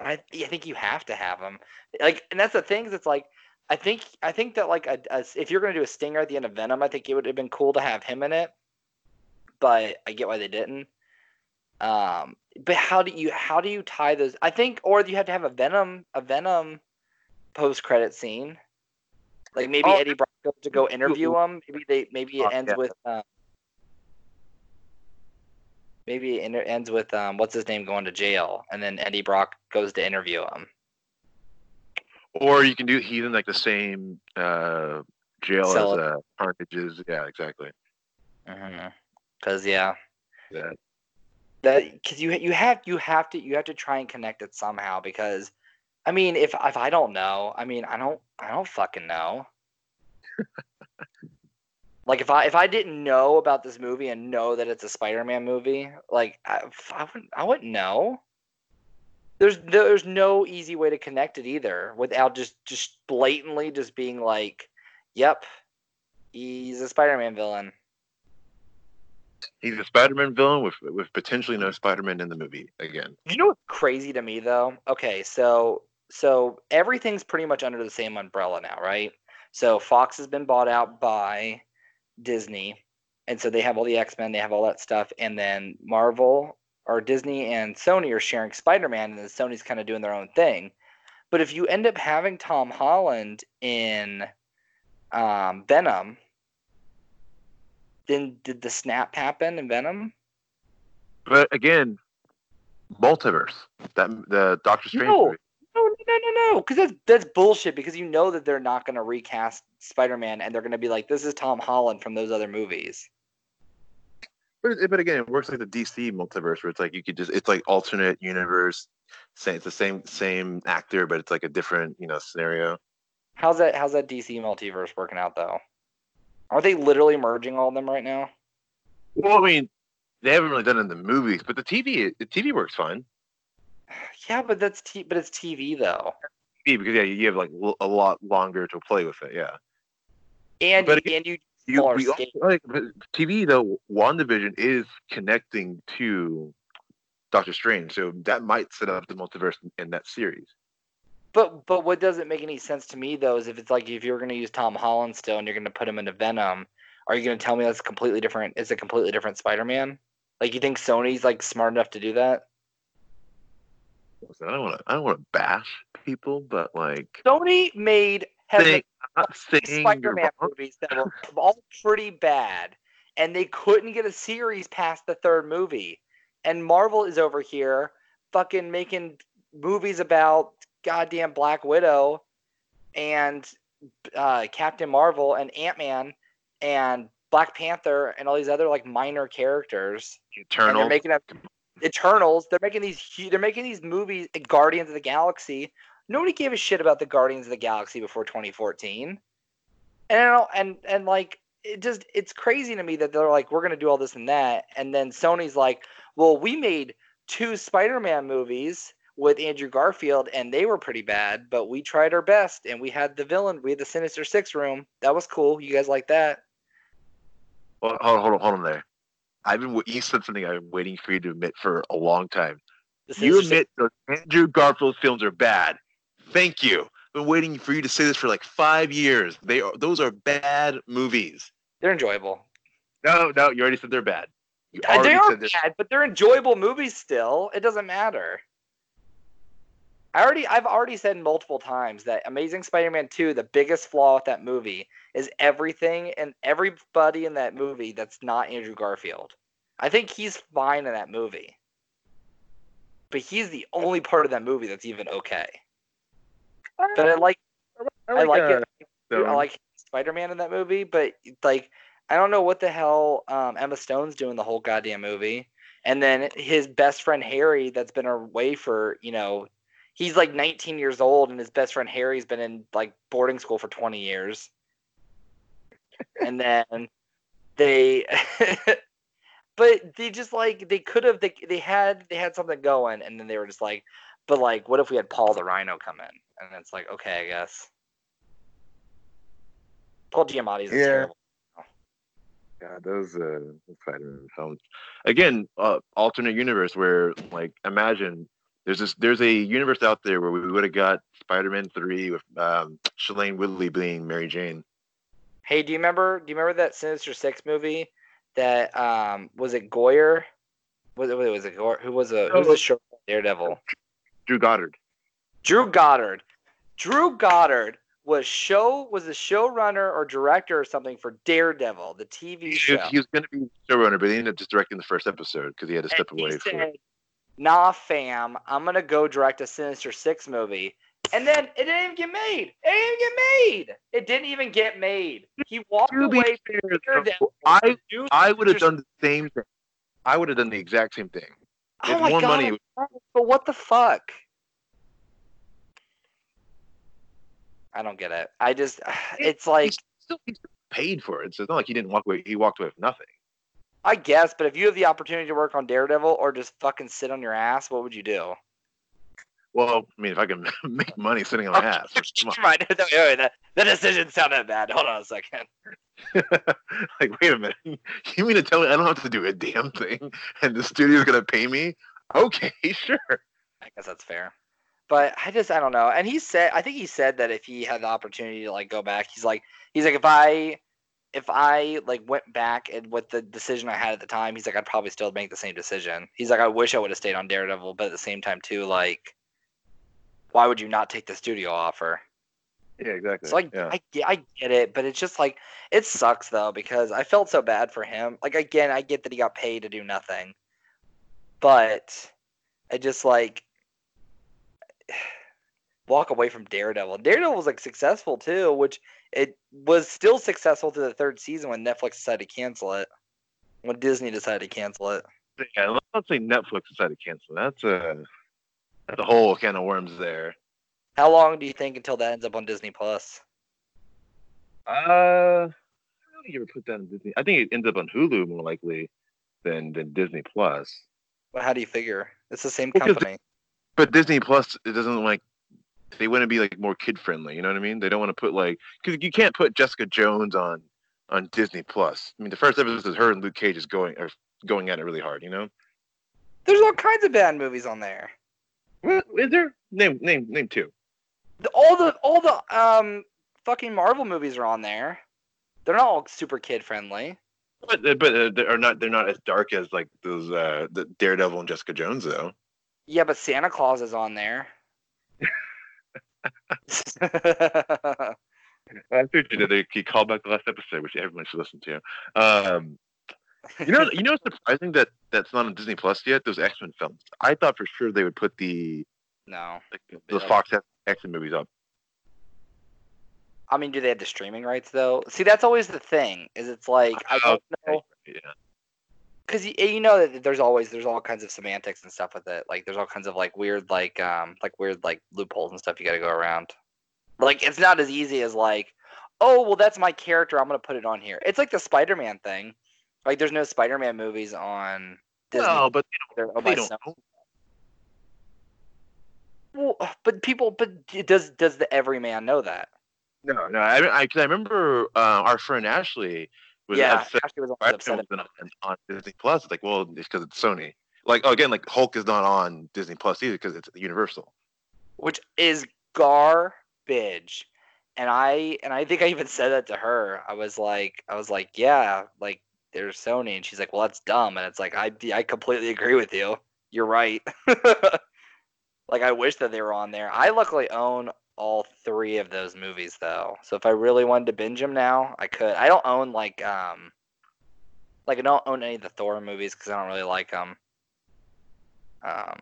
I I think you have to have him. Like, and that's the thing. Is it's like I think I think that like a, a- if you're gonna do a stinger at the end of Venom, I think it would have been cool to have him in it. But I get why they didn't. Um, but how do you how do you tie those? I think, or you have to have a Venom a Venom post credit scene. Like maybe Oh. Eddie Brock goes to go interview him. Maybe they maybe it Oh, ends yeah. with. Um, Maybe it ends with um, what's his name going to jail, and then Eddie Brock goes to interview him. Or you can do in like the same uh, jail Cell. as uh, Carnage. Yeah, exactly. Because yeah, Yeah. that because you you have you have to you have to try and connect it somehow. Because I mean, if if I don't know, I mean, I don't I don't fucking know. like if I if I didn't know about this movie and know that it's a Spider-Man movie, like I, I wouldn't I wouldn't know. There's there's no easy way to connect it either without just just blatantly just being like, "Yep, he's a Spider-Man villain." He's a Spider-Man villain with with potentially no Spider-Man in the movie again. You know what's crazy to me though? Okay, so so everything's pretty much under the same umbrella now, right? So Fox has been bought out by Disney, and so they have all the X Men, they have all that stuff, and then Marvel or Disney and Sony are sharing Spider Man, and then Sony's kind of doing their own thing. But if you end up having Tom Holland in um, Venom, then did the snap happen in Venom? But again, multiverse. That the Doctor Strange No. movie. No, no, no, no, because that's that's bullshit. Because you know that they're not going to recast Spider-Man, and they're going to be like, "This is Tom Holland from those other movies." But but again, it works like the DC multiverse, where it's like you could just it's like alternate universe. Same, it's the same same actor, but it's like a different you know scenario. How's that? How's that DC multiverse working out though? Are they literally merging all of them right now? Well, I mean, they haven't really done it in the movies, but the TV the TV works fine. Yeah, but that's t- but it's TV though, TV because yeah, you have like l- a lot longer to play with it. Yeah. and But and you You, we also, like TV though. WandaVision is connecting to Doctor Strange, so that might set up the multiverse in that series. But but what doesn't make any sense to me though is if it's like if you're going to use Tom Holland still and you're going to put him into Venom, are you going to tell me that's completely different? It's a completely different Spider-Man. Like you think Sony's like smart enough to do that? I don't want to I don't want to bash people, but like Sony made has I'm not saying Spider-Man movies that were all pretty bad, and they couldn't get a series past the third movie. And Marvel is over here fucking making movies about goddamn Black Widow and uh, Captain Marvel and Ant Man and Black Panther and all these other like minor characters. And Eternal. they're making up Eternals. They're making these. They're making these movies. Guardians of the Galaxy. Nobody gave a shit about the Guardians of the Galaxy before 2014. And and and like it just it's crazy to me that they're like we're gonna do all this and that, and then Sony's like, well, we made two Spider-Man movies with Andrew Garfield, and they were pretty bad, but we tried our best, and we had the villain, we had the Sinister Six room. That was cool. You guys like that? Hold, hold, hold on, hold on there. I've been. You said something I've been waiting for you to admit for a long time. The You admit those Andrew Garfield films are bad. Thank you. I've been waiting for you to say this for like five years. They are. Those are bad movies. they're enjoyable. No, no. You already said they're bad. You Uh, They already are said bad, but they're enjoyable movies still. It doesn't matter. I already I've already said multiple times that Amazing Spider-Man 2, the biggest flaw with that movie is everything and everybody in that movie that's not Andrew Garfield. I think he's fine in that movie. But he's the only part of that movie that's even okay. But I like I like uh, it. I like Spider-Man in that movie, but like I don't know what the hell um, Emma Stone's doing the whole goddamn movie, and then his best friend Harry, that's been away for you know, he's like 19 years old, and his best friend Harry's been in like boarding school for 20 years, and then they, but they just like they could have they they had they had something going, and then they were just like, but like, what if we had Paul the Rhino come in? And it's like, okay, I guess. Paul Giamatti's Yeah. terrible. God, those uh, Spider-Man films. Again, uh, alternate universe where, like, imagine there's this there's a universe out there where we would have got Spider-Man three with um, Shailene Woodley being Mary Jane. Hey, do you remember? Do you remember that Sinister Six movie? That um, was it Goyer? Was it was it Goyer? Who was a who was the show Daredevil? Drew Goddard. Drew Goddard. Drew Goddard was show was the showrunner or director or something for Daredevil, the TV He, show. he was going to be showrunner, but he ended up just directing the first episode because he had to step And he away. Said, "Nah, fam, I'm gonna go direct a Sinister Six movie." And then it didn't even get made. It didn't even get made. It didn't even get made. He walked To away fair, Daredevil. I I would have done the same thing. I would have done the exact same thing. Oh If my more god! money- But what the fuck? I don't get it. I just, it's like, He's still, he still paid for it, so it's not like he didn't walk away. He walked away with nothing. I guess, but if you have the opportunity to work on Daredevil or just fucking sit on your ass, what would you do? Well, I mean, if I can make money sitting on my ass, come on. Never mind. Wait, wait, that, that decision sounded bad. Hold on a second. like, wait a minute. You mean to tell me I don't have to do a damn thing and the studio's gonna pay me? Okay, sure. I guess that's fair. But I just I don't know. And he said I think he said that if he had the opportunity to like go back, he's like he's like if I if I like went back and with the decision I had at the time, he's like I'd probably still make the same decision. He's like I wish I would have stayed on Daredevil, but at the same time too, like why would you not take the studio offer? Yeah, exactly. So like yeah. I I get it, but it's just like it sucks though because I felt so bad for him. Like again, I get that he got paid to do nothing, but I just like walk away from Daredevil. Daredevil was like successful too, which it was still successful to the third season when Netflix decided to cancel it. When Disney decided to cancel it. Yeah, let's not say Netflix decided to cancel. That's a that's a whole can of worms there. How long do you think until that ends up on Disney Plus? Uh, I don't think you ever put that on Disney. I think it ends up on Hulu more likely than than Disney Plus. But how do you figure? It's the same company. But Disney Plus, it doesn't like they want to be like more kid friendly. You know what I mean? They don't want to put like because you can't put Jessica Jones on on Disney Plus. I mean, the first episode is her and Luke Cage is going or going at it really hard. You know? There's all kinds of bad movies on there. Is there? Name name name two. The- all the all the um fucking Marvel movies are on there. They're not all super kid friendly. But but uh, they are not they're not as dark as like those uh the Daredevil and Jessica Jones though. Yeah, but Santa Claus is on there. I think you did. They he called back the last episode, which everyone should listen to. Um, you know, you know, it's surprising that that's not on Disney Plus yet. Those X Men films. I thought for sure they would put the no. the Yeah. Fox X Men movies up. I mean, do they have the streaming rights though? See, that's always the thing. Is it's like I don't know Yeah, because you, you know that there's always there's all kinds of semantics and stuff with it. Like there's all kinds of like weird like um like weird like loopholes and stuff you got to go around. Like it's not as easy as like, oh well, that's my character. I'm gonna put it on here. It's like the Spider-Man thing. Like there's no Spider-Man movies on Disney. well, but They're they owned by don't. Sony. Well, but people, but does does the everyman know that? No, no. I I, 'cause I remember uh, our friend Ashley was yeah, upset. Ashley was upset. was on, on Disney Plus. It's like, well, it's because it's Sony. Like oh, again, like Hulk is not on Disney Plus either because it's Universal. which is garbage. And I and I think I even said that to her. I was like, I was like, yeah, like there's Sony, and she's like, well, that's dumb. And it's like, I I completely agree with you. You're right. like I wish that they were on there. I luckily own all three of those movies though. So if I really wanted to binge them now, I could. I don't own like um like I don't own any of the Thor movies because I don't really like them. Um,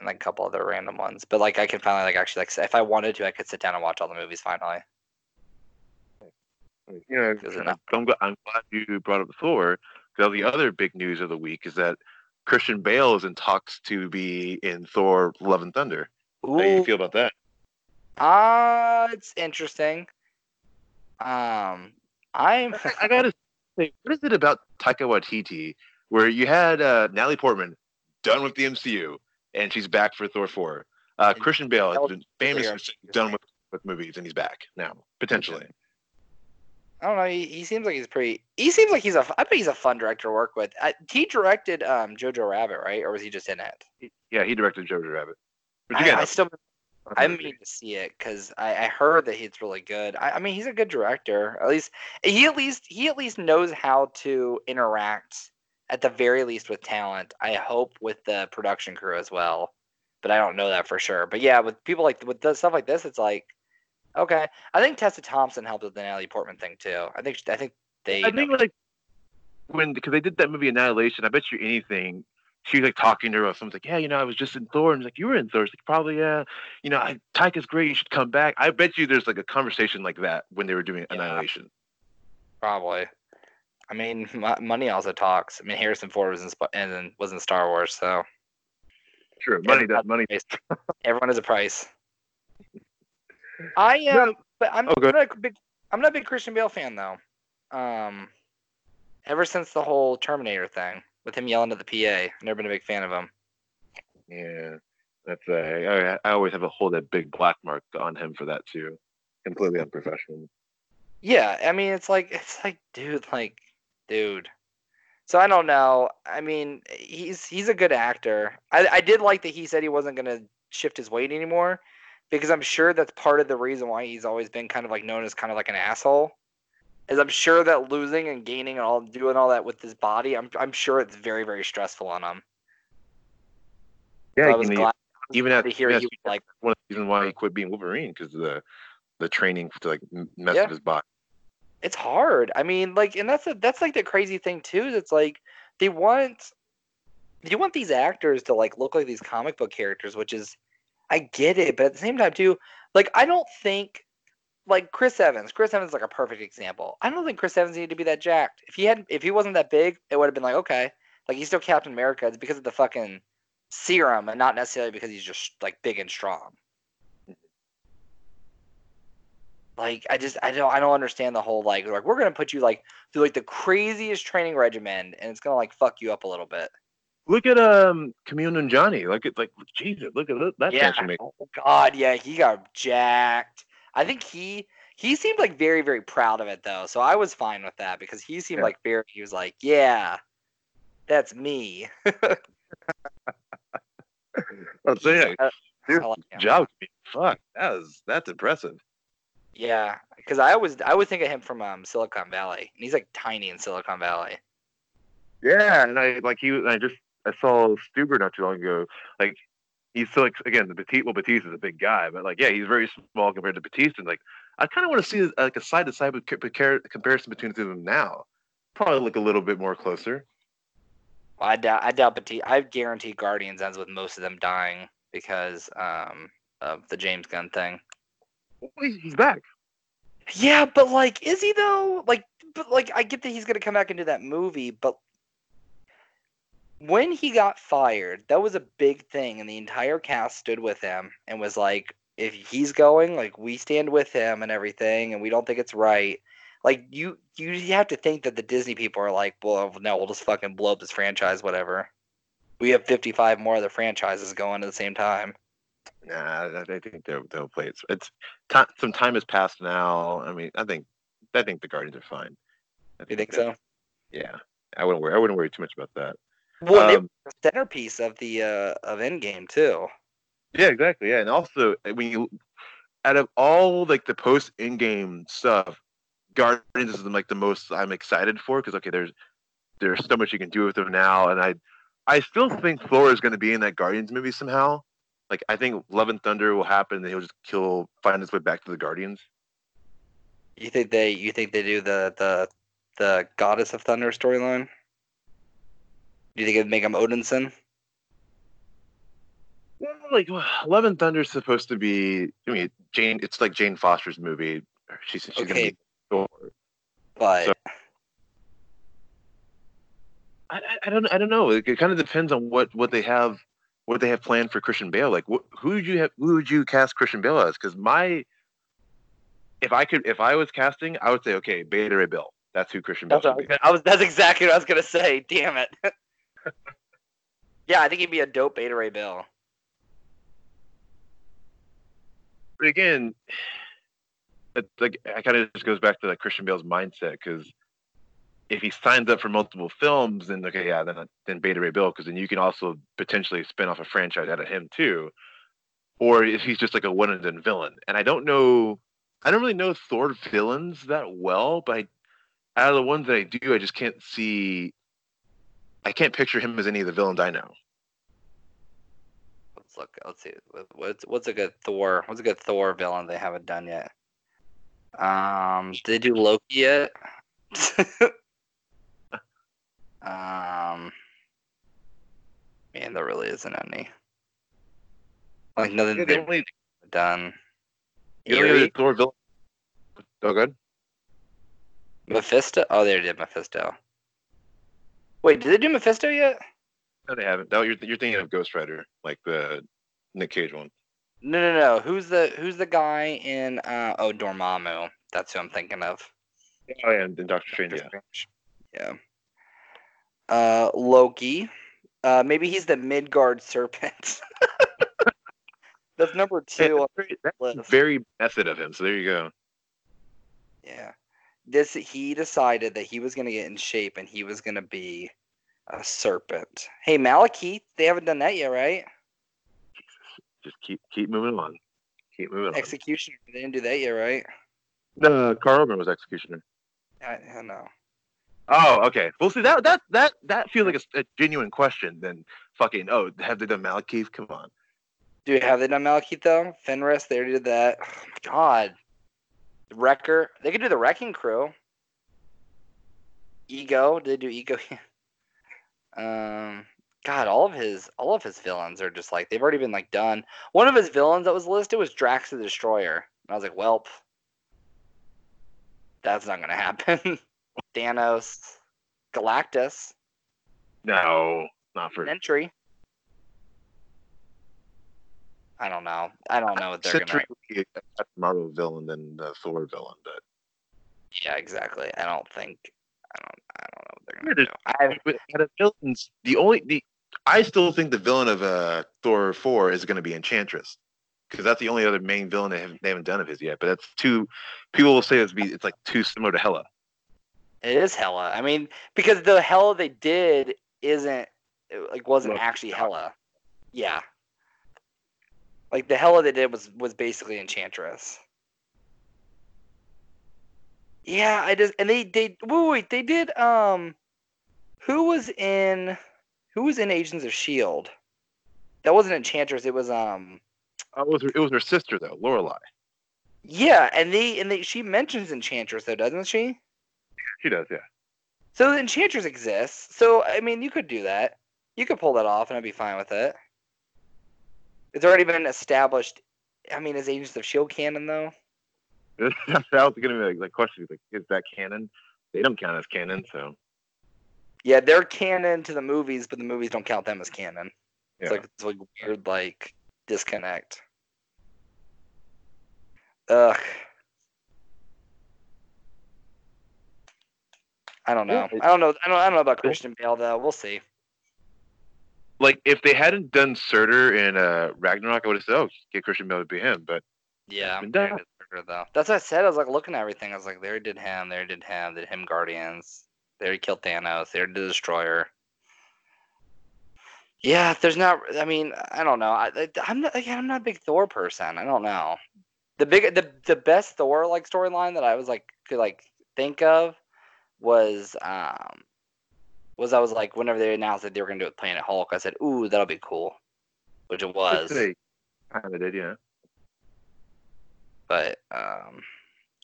and like a couple other random ones. But like I can finally like actually like if I wanted to, I could sit down and watch all the movies finally. You know, I'm, not? I'm, glad you brought up Thor because the other big news of the week is that Christian Bale is in talks to be in Thor: Love and Thunder. How do you feel about that? Uh, it's interesting. Um, I'm I, I gotta say, what is it about Taika Waititi where you had uh, Natalie Portman done with the MCU and she's back for Thor 4? Uh, Christian Bale has been really famous for saying done with, with movies and he's back now potentially. I don't know. He, he seems like he's pretty. He seems like he's a. I bet he's a fun director to work with. Uh, he directed um Jojo Rabbit, right? Or was he just in it? Yeah, he directed Jojo Rabbit. Which I, I still. I mean to see it because I, I heard that he's really good. I, I mean, he's a good director. At least he at least he at least knows how to interact at the very least with talent. I hope with the production crew as well, but I don't know that for sure. But yeah, with people like with the stuff like this, it's like okay. I think Tessa Thompson helped with the Natalie Portman thing too. I think I think they. I think like when because they did that movie Annihilation, I bet you anything. She was like talking to her. Someone's like, "Yeah, you know, I was just in Thor." And he's like, "You were in Thor." Like, "Probably, yeah. You know, I, Taika's great. You should come back." I bet you there's like a conversation like that when they were doing Yeah. Annihilation. Probably. I mean, money also talks. I mean, Harrison Ford was in and then was in Star Wars, so Sure, money does money. everyone has a price. I am, No. but I'm, Oh, I'm not a big. I'm not a big Christian Bale fan though. Um, ever since the whole Terminator thing with him yelling at the PA, I've never been a big fan of him. Yeah, that's uh, I, I always have a hold that big black mark on him for that too. Completely unprofessional. Yeah, I mean, it's like it's like, dude, like, dude. So I don't know. I mean, he's he's a good actor. I I did like that he said he wasn't gonna shift his weight anymore, because I'm sure that's part of the reason why he's always been kind of like known as kind of like an asshole. Is I'm sure that losing and gaining and all doing all that with his body, I'm I'm sure it's very very stressful on him. Yeah, So I was glad even to at hear yeah, he like, one of the reasons why he quit being Wolverine because the the training to like mess Yeah. with his body. it's hard. I mean, like, and that's a, that's like the crazy thing too. Is it's like they want you want these actors to like look like these comic book characters, which is I get it, but at the same time too, Like I don't think like Chris Evans. Chris Evans is like a perfect example. I don't think Chris Evans needed to be that jacked. If he had if he wasn't that big, it would have been like okay, like he's still Captain America. It's because of the fucking serum and not necessarily because he's just like big and strong. Like I just I don't I don't understand the whole like like we're gonna put you like through like the craziest training regimen and it's gonna like fuck you up a little bit. Look at um Kumail Nanjiani. Look at like Jesus. Look at that yeah. transformation. Oh God, yeah, he got jacked. I think he he seemed like very very proud of it though, so I was fine with that because he seemed Yeah. like very he was like yeah, that's me. I'll say, I- dude, I like job. Fuck, that was that's impressive. Yeah, because I always I would think of him from um, Silicon Valley, and he's like tiny in Silicon Valley. Yeah, and I like he. I just I saw Stuber not too long ago. Like he's still like again the Bautista. Well, Bautista's a big guy, but like yeah, he's very small compared to Bautista. And like I kind of want to see like a side to side comparison between the two of them now. Probably look a little bit more closer. Well, I doubt I doubt Bautista. I guarantee Guardians ends with most of them dying because um of the James Gunn thing. He's, he's back. Yeah, but like, is he though? Like, but like, I get that he's gonna come back and do that movie, but when he got fired, that was a big thing, and the entire cast stood with him and was like, if he's going, like, we stand with him and everything, and we don't think it's right. Like, you you have to think that the Disney people are like, well, no, we'll just fucking blow up this franchise, whatever. We have 55 more other franchises going at the same time. Nah, I, think they'll they'll play it. It's time. Some time has passed now. I mean, I think I think the Guardians are fine. I You think so? Yeah, I wouldn't worry. I wouldn't worry too much about that. Well, they Um, were the centerpiece of the uh, of Endgame too. Yeah, exactly. Yeah, and also when you out of all like the post Endgame stuff, Guardians is like the most I'm excited for because okay, there's there's so much you can do with them now, and I I still think Thor is going to be in that Guardians movie somehow. Like I think Love and Thunder will happen, and he'll just kill, find his way back to the Guardians. You think they you think they do the the the Goddess of Thunder storyline? Do you think it'd make him Odinson? Like Love and Thunder is supposed to be. I mean, Jane. It's like Jane Foster's movie. She's she's gonna be Thor. But So- I, I, don't I don't know. It, kind of depends on what what they have what they have planned for Christian Bale. Like, wh- who would you have? Who would you cast Christian Bale as? Because my if I could if I was casting, I would say okay, Beta Ray Bill. That's who Christian Bale that's, I, should was be. I was that's exactly what I was gonna say. Damn it. yeah, I think he'd be a dope Beta Ray Bill. But again, it's like it kind of just goes back to like Christian Bale's mindset because if he signs up for multiple films, then okay, yeah, then then Beta Ray Bill because then you can also potentially spin off a franchise out of him too, or if he's just like a one and done villain. And I don't know, I don't really know Thor villains that well, but I, out of the ones that I do, I just can't see. I can't picture him as any of the villains I know. Let's look. Let's see. What's what's a good Thor? What's a good Thor villain they haven't done yet? Um, did they do Loki yet? um, man, there really isn't any. Like nothing Yeah, the they've only, done. the only? Thor villain. Oh, good. Mephisto. Oh, they did Mephisto. Wait, did they do Mephisto yet? No, they haven't. No, you're you're thinking of Ghost Rider, like the Nick Cage one. No, no, no. Who's the Who's the guy in? Uh, oh, Dormammu. That's who I'm thinking of. Oh, yeah, and Doctor Strange. Yeah. Yeah. Uh, Loki. Uh, maybe he's the Midgard serpent. That's number two on Very, the that's list. very method of him. So there you go. Yeah. This he decided that he was gonna get in shape and he was gonna be a serpent. Hey, Malekith, they haven't done that yet, right? Just keep keep moving on. Keep moving on. Executioner, they didn't do that yet, right? No, Karl Urban was executioner. I, I know. Oh, okay. Well, see that that that that feels like a, a genuine question. Then fucking oh, have they done Malekith? Come on. Do have they done Malekith though? Fenris, they already did that. Oh my god. Wrecker, they could do the Wrecking Crew. Ego, did they do Ego? um, God, all of his all of his villains are just like they've already been like done. One of his villains that was listed was Drax the Destroyer. And I was like, Welp, that's not gonna happen. Thanos, Galactus, No, not for Sentry. I don't know. I don't know what they're Sentry gonna. would be a better Marvel villain than the Thor villain, but Yeah, exactly. I don't think. I don't. I don't know what they're gonna do. I but out villains, the only the I still think the villain of uh, Thor four is going to be Enchantress because that's the only other main villain they haven't, they haven't done of his yet. But that's too. People will say it's be it's like too similar to Hela. It is Hela. I mean, because the Hela they did isn't like wasn't Look, actually God. Hela. Yeah. Like the Hela they did was was basically Enchantress. Yeah, I just and they they wait, wait they did um who was in who was in Agents of Shield? That wasn't Enchantress, it was um Oh, it was her, it was her sister though, Lorelei. yeah, and they and they she mentions Enchantress though, doesn't she? She does, yeah. So the Enchantress exists. So I mean, you could do that. You could pull that off, and I'd be fine with it. It's already been established. I mean, is Agents of Shield canon though? that was going to be like the question: like, is that canon? They don't count as canon, so Yeah, they're canon to the movies, but the movies don't count them as canon. It's Yeah. like it's like weird like disconnect. Ugh. I don't know. I don't know. I don't. I don't know about Christian Bale though. We'll see. Like if they hadn't done Surtur in uh, Ragnarok, I would have said, "Oh, get Christian Bale to be him." But Yeah, been there done. Surtur, though. That's what I said. I was like looking at everything. I was like, there he did him. There he did him. Did him Guardians. There he killed Thanos. There did the Destroyer. Yeah, there's not. I mean, I don't know. I, I- I'm not. Again, I'm not a big Thor person. I don't know. The big, the the best Thor like storyline that I was like could like think of was um was I was like whenever they announced that they were gonna do it Planet Hulk, I said, ooh, that'll be cool, which it was. they kind of did, yeah. but um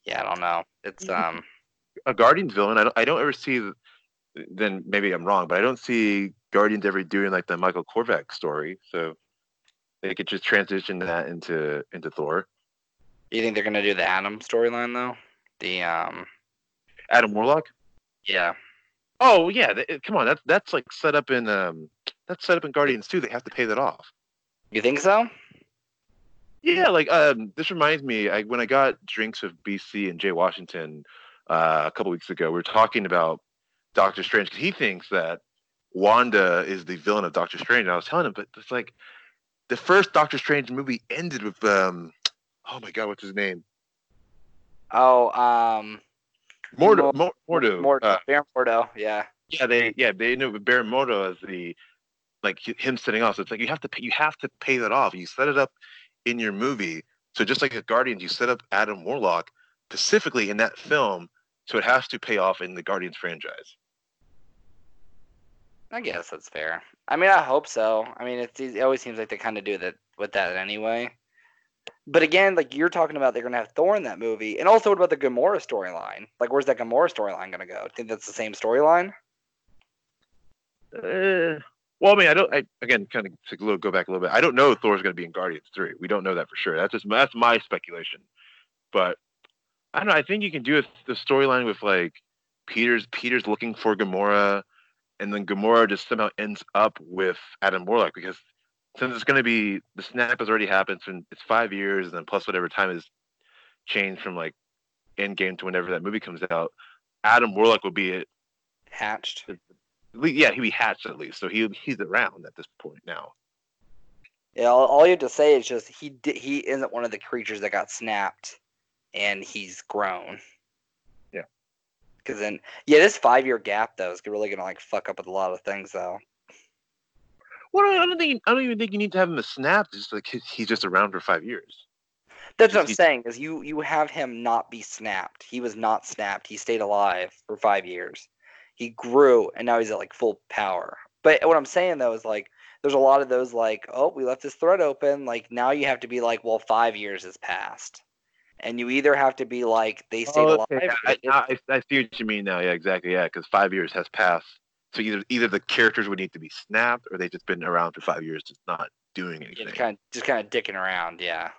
yeah i don't know it's Mhm. um A Guardians villain, I don't, I don't ever see. Then maybe I'm wrong, but I don't see Guardians ever doing like the Michael Korvac story. So they could just transition that into into Thor. you think they're gonna do the adam storyline though the um Adam Warlock. yeah Oh yeah, th- come on, that's that's like set up in um that's set up in Guardians too. They have to pay that off. you think so Yeah, like um, this reminds me. I, when I got drinks with BC and Jay Washington uh, a couple weeks ago, we were talking about Doctor Strange because he thinks that Wanda is the villain of Doctor Strange. And I was telling him, but it's like the first Doctor Strange movie ended with um, oh my god, what's his name? oh um Mordo. Mo- Mo- Mordo. Mordo, Uh, Baron Mordo, yeah yeah, they yeah they with Baron Mordo as the like him sitting off. So it's like you have to pay, you have to pay that off. You set it up in your movie. So just like the Guardians, you set up Adam Warlock specifically in that film, so it has to pay off in the Guardians franchise. i guess that's fair i mean i hope so i mean it's, it always seems like they kind of do that with that anyway but again like you're talking about they're gonna have thor in that movie and also what about the gamora storyline like where's that gamora storyline gonna go think that's the same storyline Uh, well, I mean, I don't. I again, kind of to little, go back a little bit. I don't know if Thor's going to be in Guardians three. We don't know that for sure. That's just that's my speculation. But I don't know. I think you can do a, the storyline with like Peter's Peter's looking for Gamora, and then Gamora just somehow ends up with Adam Warlock because since it's going to be the snap has already happened, so it's five years, and then plus whatever time is changed from like Endgame to whenever that movie comes out. Adam Warlock will be it hatched yeah, he'd be hatched at least, so he he's around at this point now. Yeah, all, all you have to say is just he di- he isn't one of the creatures that got snapped, and he's grown. Yeah. Because then, yeah, this five year gap though is really gonna like fuck up with a lot of things though. Well, I don't think I don't even think you need to have him a snap. Just like he's, just around for five years. That's what I'm He- saying. Is you you have him not be snapped. He was not snapped. He stayed alive for five years. He grew, and now he's at like full power. But what I'm saying though is like, there's a lot of those like, oh, we left this thread open. Like now you have to be like, well, five years has passed, and you either have to be like they stayed Oh, alive. okay. or I, I, I see what you mean now. Yeah, exactly. Yeah, because five years has passed So either either the characters would need to be snapped, or they've just been around for five years, just not doing anything. Just kind of just kind of dicking around. Yeah.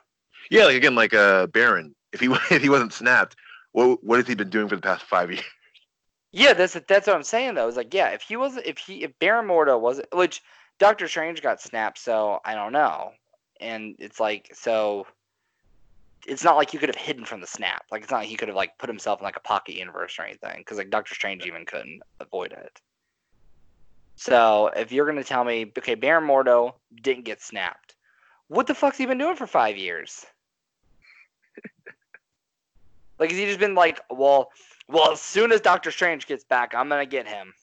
Yeah, like again, like uh, Baron. If he if he wasn't snapped, what what has he been doing for the past five years? Yeah, that's that's what I'm saying though. It's like yeah, if he wasn't if he if Baron Mordo wasn't which Doctor Strange got snapped, so I don't know. And it's like so it's not like you could have hidden from the snap. Like it's not like he could have like put himself in like a pocket universe or anything because like Doctor Strange even couldn't avoid it. So if you're gonna tell me, okay, Baron Mordo didn't get snapped, what the fuck's he been doing for five years? like has he just been like, well, well, as soon as Doctor Strange gets back, I'm gonna get him.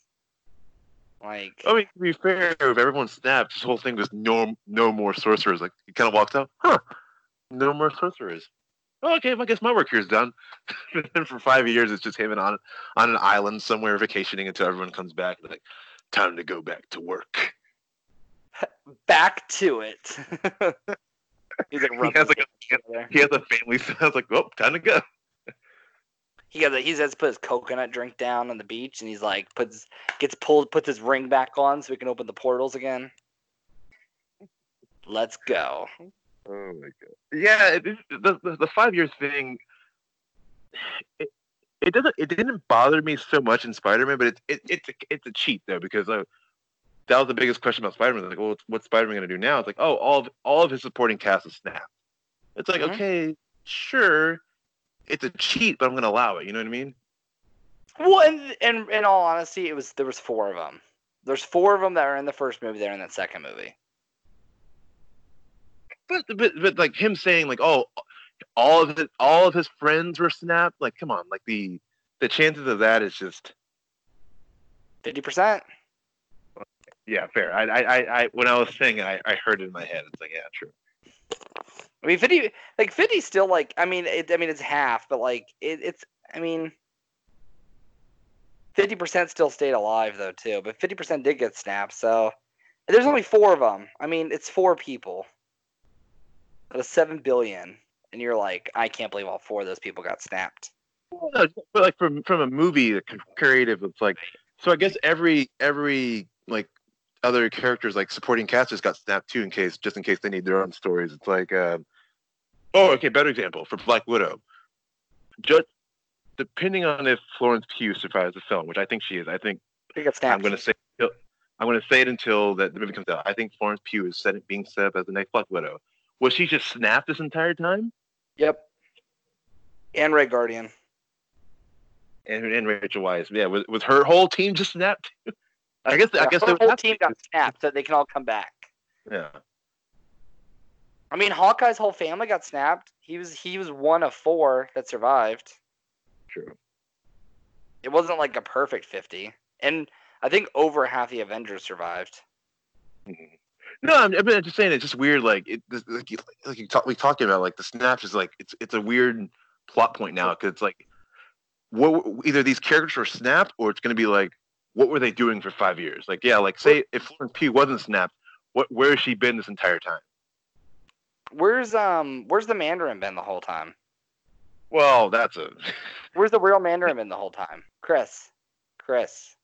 Like, I mean, to be fair, if everyone snapped, this whole thing was no no more sorcerers. Like he kind of walks out, huh? No more sorcerers. Oh, okay, well, I guess my work here is done. and for five years, it's just him on on an island somewhere vacationing until everyone comes back. Like, time to go back to work. back to it. He's like, he has like a, he has a family, so I was like, oh, time to go. He got he has to put his coconut drink down on the beach, and he's like puts gets pulled, puts his ring back on so he can open the portals again. Let's go. Oh my god! Yeah, it, the, the the five years thing. It, it doesn't. It didn't bother me so much in Spider-Man, but it's it, it's a, it's a cheat though because uh, that was the biggest question about Spider-Man. Like, well, what's Spider-Man going to do now? It's like, oh, all of all of his supporting cast is snapped. It's like, mm-hmm. okay, sure, it's a cheat, but I'm going to allow it. You know what I mean? Well, and, and in all honesty, it was there was four of them. There's four of them that are in the first movie. They're in that second movie. But but but like him saying like, oh, all of his all of his friends were snapped. Like, come on, like the the chances of that is just fifty percent. Yeah, fair. I, I, I, when I was saying it, I, I heard it in my head. It's like, yeah, true. I mean, fifty, like fifty, still like. I mean, it, I mean, it's half, but like, it, it's. I mean, fifty percent still stayed alive though too, but fifty percent did get snapped. So there's only four of them. I mean, it's four people. Out of seven billion, and you're like, I can't believe all four of those people got snapped. No, but like from from a movie creative, it's like so. I guess every every like other characters like supporting cast just got snapped too in case just in case they need their own stories. It's like uh, oh okay, better example for Black Widow. Just depending on if Florence Pugh survives the film, which I think she is. I think I'm going to say I'm going to say it until that the movie comes out. I think Florence Pugh is set, being set up as the next Black Widow. Was she just snapped this entire time? Yep. And Red Guardian. And, and Rachel Weisz. Yeah, was, was her whole team just snapped? I guess yeah, I guess the whole team got snapped so they can all come back. Yeah. I mean, Hawkeye's whole family got snapped. He was he was one of four that survived. True. It wasn't like a perfect fifty, and I think over half the Avengers survived. Mm-hmm. No, I'm, I'm, just saying it's just weird. Like it, like, you, like you talk, we talking about like the snaps is like it's it's a weird plot point now because it's like what either these characters were snapped or it's going to be like what were they doing for five years? Like, yeah, like say if Florence P wasn't snapped, what where has she been this entire time? Where's um where's the Mandarin been the whole time? Well, that's a. where's the real Mandarin been the whole time? Chris, Chris.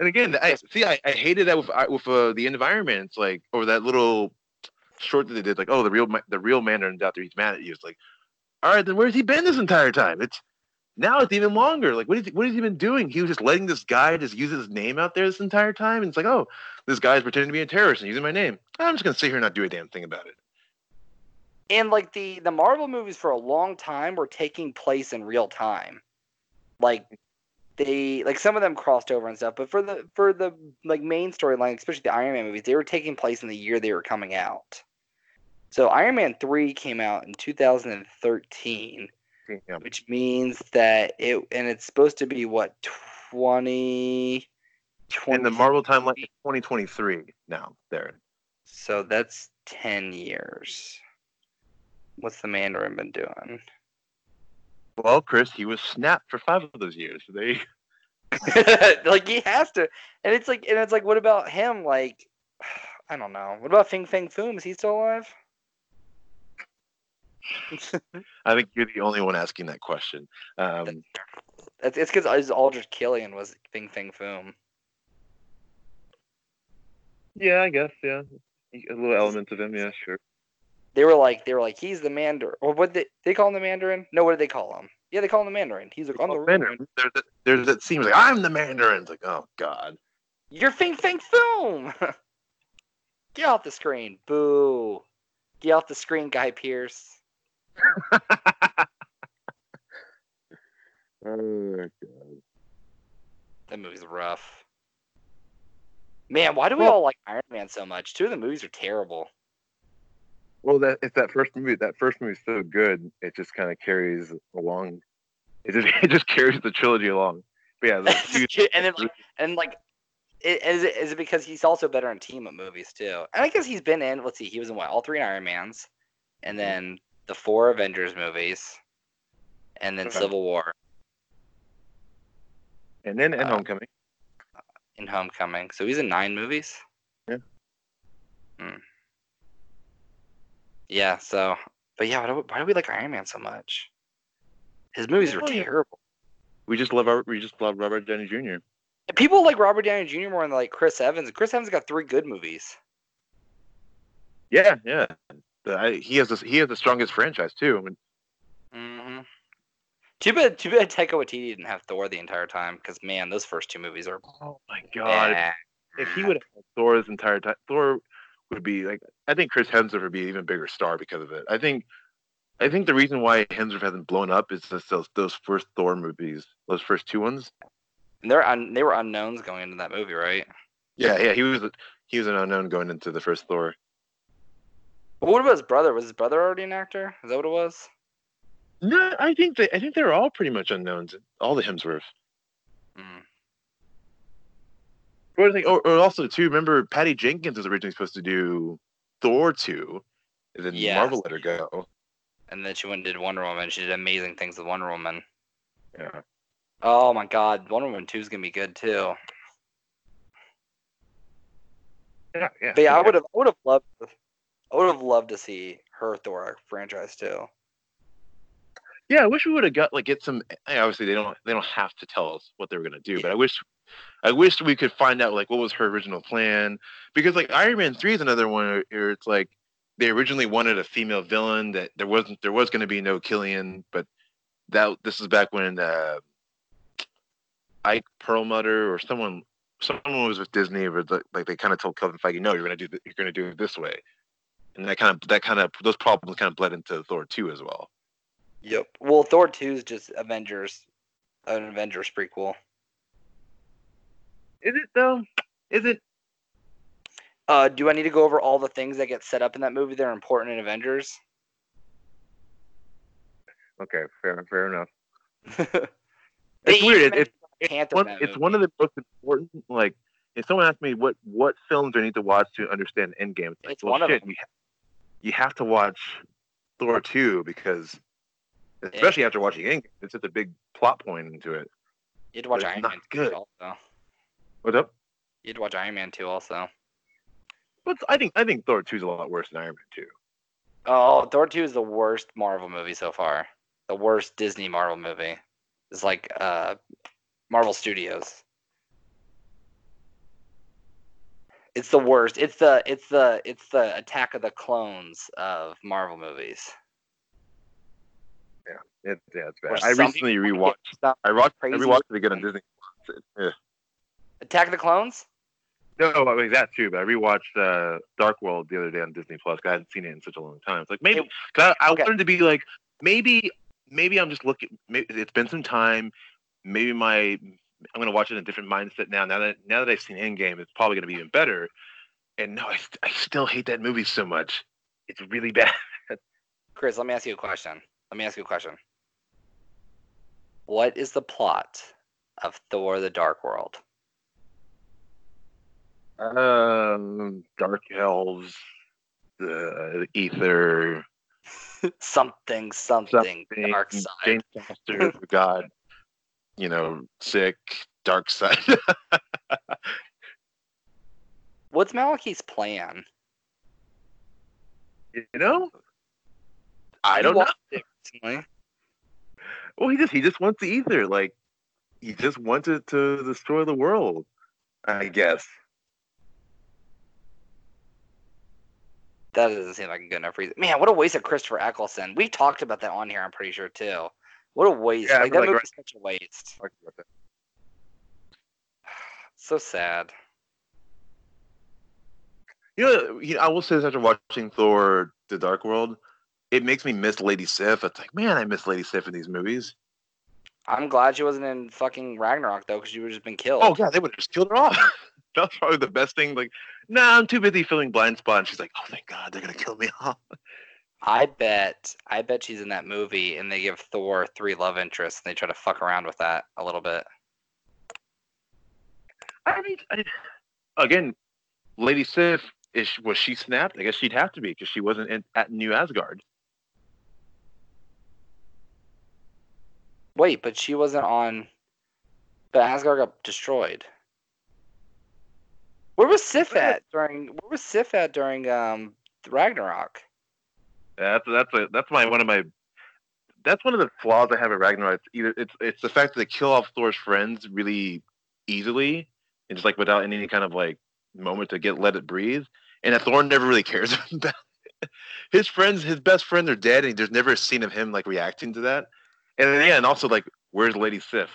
And again, I see. I, I hated that with with uh, the environment. Like, or that little short that they did, like, oh, the real the real Mandarin's out there. He's mad at you. It's like, all right, then where's he been this entire time? It's now it's even longer. Like, what is, what has he been doing? He was just letting this guy just use his name out there this entire time. And it's like, oh, this guy's pretending to be a terrorist and using my name. I'm just gonna sit here and not do a damn thing about it. And like the the Marvel movies for a long time were taking place in real time. Like they like some of them crossed over and stuff, but for the for the like main storyline, especially the Iron Man movies, they were taking place in the year they were coming out. So Iron Man 3 came out in 2013 yeah. which means that it and it's supposed to be what 20, 20 in the Marvel timeline 2023 now there. So that's 10 years. What's the Mandarin been doing? Well, Chris, he was snapped for five of those years. They like he has to, and it's like, and it's like, what about him? Like, I don't know. What about Fing Fang Foom? Is he still alive? I think you're the only one asking that question. Um, It's because it's because Aldrich Killian was Fing Fang Foom. Yeah, I guess. Yeah, a little element of him. Yeah, sure. They were like they were like he's the Mandarin or what they they call him the Mandarin? No, what did they call him? Yeah, they call him the Mandarin. He's like on the Mandarin. Mandarin. There's that, there's that scene like I'm the Mandarin. It's like oh god. You're Fing Fang Foom. Get off the screen. Boo. Get off the screen, Guy Pearce. oh god. That movie's rough. Man, why do we Well- all like Iron Man so much? Two of the movies are terrible. Well, that it's that first movie. That first movie's so good, it just kind of carries along. It just it just carries the trilogy along. But yeah, and then like, and like, it, is it is it because he's also better in team up movies too? And I guess he's been in. Let's see, he was in what all three Iron Mans, and then the four Avengers movies, and then Okay. Civil War and then and uh, Homecoming. and Homecoming. So he's in nine movies. Yeah. Hmm. Yeah. So, but yeah, why do, we, why do we like Iron Man so much? His movies are terrible. We just love our, we just love Robert Downey Jr. People like Robert Downey Jr. more than like Chris Evans. Chris Evans got three good movies. Yeah, yeah. The, I, he has this, he has the strongest franchise too. I mean, hmm Too bad. Too bad Taika Waititi didn't have Thor the entire time. Because man, those first two movies are oh my god! bad. If he would have had Thor this entire time, Thor would be like. I think Chris Hemsworth would be an even bigger star because of it. I think, I think the reason why Hemsworth hasn't blown up is just those those first Thor movies, those first two ones. And they're un- they were unknowns going into that movie, right? Yeah, yeah. He was he was an unknown going into the first Thor. But what about his brother? Was his brother already an actor? Is that what it was? No, I think they I think they're all pretty much unknowns. All the Hemsworths. Mm. Think? Or, or also too, remember Patty Jenkins was originally supposed to do Thor two, and then. Marvel let her go. And then she went and did Wonder Woman. She did amazing things with Wonder Woman. Yeah. Oh my God, Wonder Woman two is gonna be good too. Yeah, yeah. But yeah, I would have, I would have loved, I would have loved to see her Thor franchise too. Yeah, I wish we would have got like get some. eh, Obviously, they don't they don't have to tell us what they were gonna do, but I wish, I wish we could find out like what was her original plan because like Iron Man three is another one where it's like they originally wanted a female villain that there wasn't there was gonna be no Killian, but that this is back when uh, Ike Perlmutter or someone someone was with Disney, but like, they kind of told Kevin Feige, no, you're gonna do th- you're gonna do it this way, and that kind of that kind of those problems kind of bled into Thor two as well. Yep. Well, Thor two is just Avengers, an Avengers prequel. Is it though? Is it? Uh, do I need to go over all the things that get set up in that movie that are important in Avengers? Okay, fair, fair enough. It's weird. it's, it's one, it's one of the most important. Like, if someone asked me what what films do I need to watch to understand Endgame, it's like, It's well, one of shit, them. you, you have to watch Thor two because, especially after watching Endgame, it's such a big plot point into it. You had to watch Iron not good. also. What's up? You had to watch Iron Man 2 also. But I think I think Thor two is a lot worse than Iron Man two. Oh, Thor 2 is the worst Marvel movie so far. The worst Disney Marvel movie. It's like uh Marvel Studios. It's the worst. It's the it's the it's the Attack of the Clones of Marvel movies. Yeah, It, yeah, it's Or bad. I recently rewatched. I watched. I rewatched it again on Disney. Yeah. Attack of the Clones? No, I mean that too. But I rewatched uh, Dark World the other day on Disney Plus. I hadn't seen it in such a long time. It's like maybe cause I, I okay. wanted to be like maybe maybe I'm just looking. Maybe it's been some time. Maybe my I'm gonna watch it in a different mindset now. Now that now that I've seen Endgame, it's probably gonna be even better. And no, I, I still hate that movie so much. It's really bad. Chris, let me ask you a question. Let me ask you a question. What is the plot of Thor the Dark World? Um, Dark Elves, the Ether, something, something, something. dark side. James Foster, God, you know, sick, dark side. What's Malekith's plan? you know, I don't know. it. Well, he just he just wants the ether. Like he just wanted to destroy the world. I guess. That doesn't seem like a good enough reason. Man, what a waste of Christopher Eccleston. We talked about that on here. I'm pretty sure too. What a waste! Yeah, like that like movie's such a waste. So sad. You know, you know, I will say this after watching Thor: The Dark World, it makes me miss Lady Sif. It's like, man, I miss Lady Sif in these movies. I'm glad she wasn't in fucking Ragnarok though, because she would have just been killed. Oh yeah, they would have just killed her off. that was probably the best thing. Like, nah, I'm too busy feeling Blindspot. And she's like, oh thank God, they're gonna kill me off. I bet, I bet she's in that movie, and they give Thor three love interests, and they try to fuck around with that a little bit. I mean, I, again, Lady Sif is was she snapped? I guess she'd have to be because she wasn't in, at New Asgard. Wait, but she wasn't on. But Asgard got destroyed. Where was Sif at during? Where was Sif at during um Ragnarok? That's that's a, that's my one of my that's one of the flaws I have at Ragnarok. It's either it's it's the fact that they kill off Thor's friends really easily and just like without any kind of like moment to get let it breathe, and that Thor never really cares about it. his friends, his best friends are dead, and there's never a scene of him like reacting to that. And then, yeah, and also like, where's Lady Sif?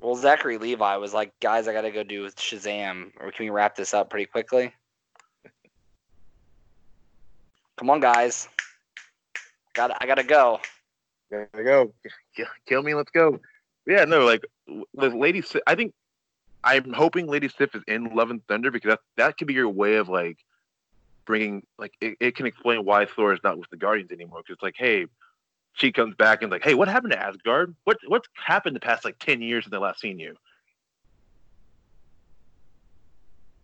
Well, Zachary Levi was like, "Guys, I gotta go do Shazam. Or can we wrap this up pretty quickly?" Come on, guys. Got I gotta go. We go. Kill, kill me, let's go. Yeah, no, like the Lady Sif. I think I'm hoping Lady Sif is in Love and Thunder because that that could be your way of like bringing like it, it can explain why Thor is not with the Guardians anymore. Because it's like, hey, she comes back and like, hey, what happened to Asgard? What what's happened the past like ten years since I last seen you?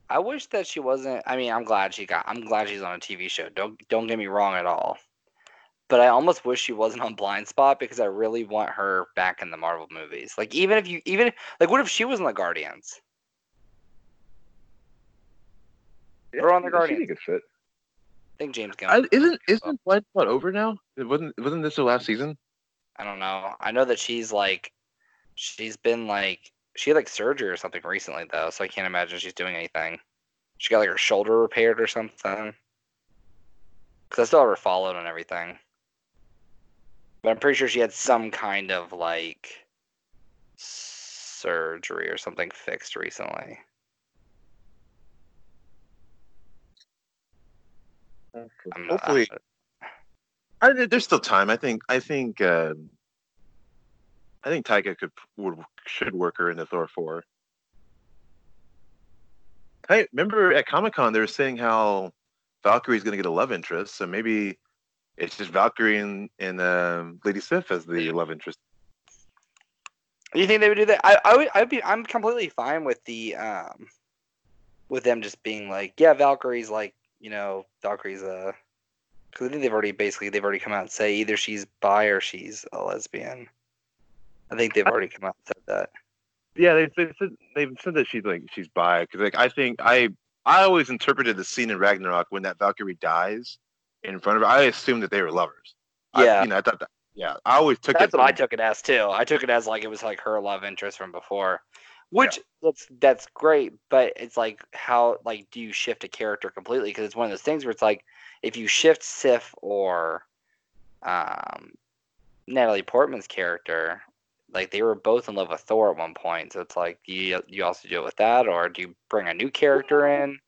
I wish that she wasn't. I mean, I'm glad she got. I'm glad she's on a TV show. Don't don't get me wrong at all. But I almost wish she wasn't on Blindspot because I really want her back in the Marvel movies. Like even if you even like, what if she was in the Guardians? Throw on the she'd Guardians. be a good fit. I think James I, Gunn. isn't isn't Blindspot over now? It wasn't wasn't this the last season? I don't know. I know that she's like, she's been like, she had like surgery or something recently though, so I can't imagine she's doing anything. She got like her shoulder repaired or something. Cause I still have her followed and everything. But I'm pretty sure she had some kind of like surgery or something fixed recently. I'm Hopefully, I, there- there's still time. I think I think uh, I think Taika could would should work her into Thor four. Hey, remember at Comic Con they were saying how Valkyrie's going to get a love interest, so maybe it's just Valkyrie and, and um, Lady Sif as the love interest. You think they would do that? I, I would. I'd be. I'm completely fine with the um, with them just being like, yeah, Valkyrie's like, you know, Valkyrie's a. Because I think they've already basically they've already come out and say either she's bi or she's a lesbian. I think they've already come out and said that. Yeah, they they said they've said that she's like she's bi because like I think I I always interpreted the scene in Ragnarok when that Valkyrie dies in front of her. I assumed that they were lovers. I- Yeah. you know I thought that. Yeah, I always took That's it. what I took it as too. I took it as like it was like her love interest from before, which that's that's great. But it's like how like do you shift a character completely? Because it's one of those things where it's like if you shift Sif or um, Natalie Portman's character, like they were both in love with Thor at one point. So it's like you you also deal with that, or do you bring a new character in?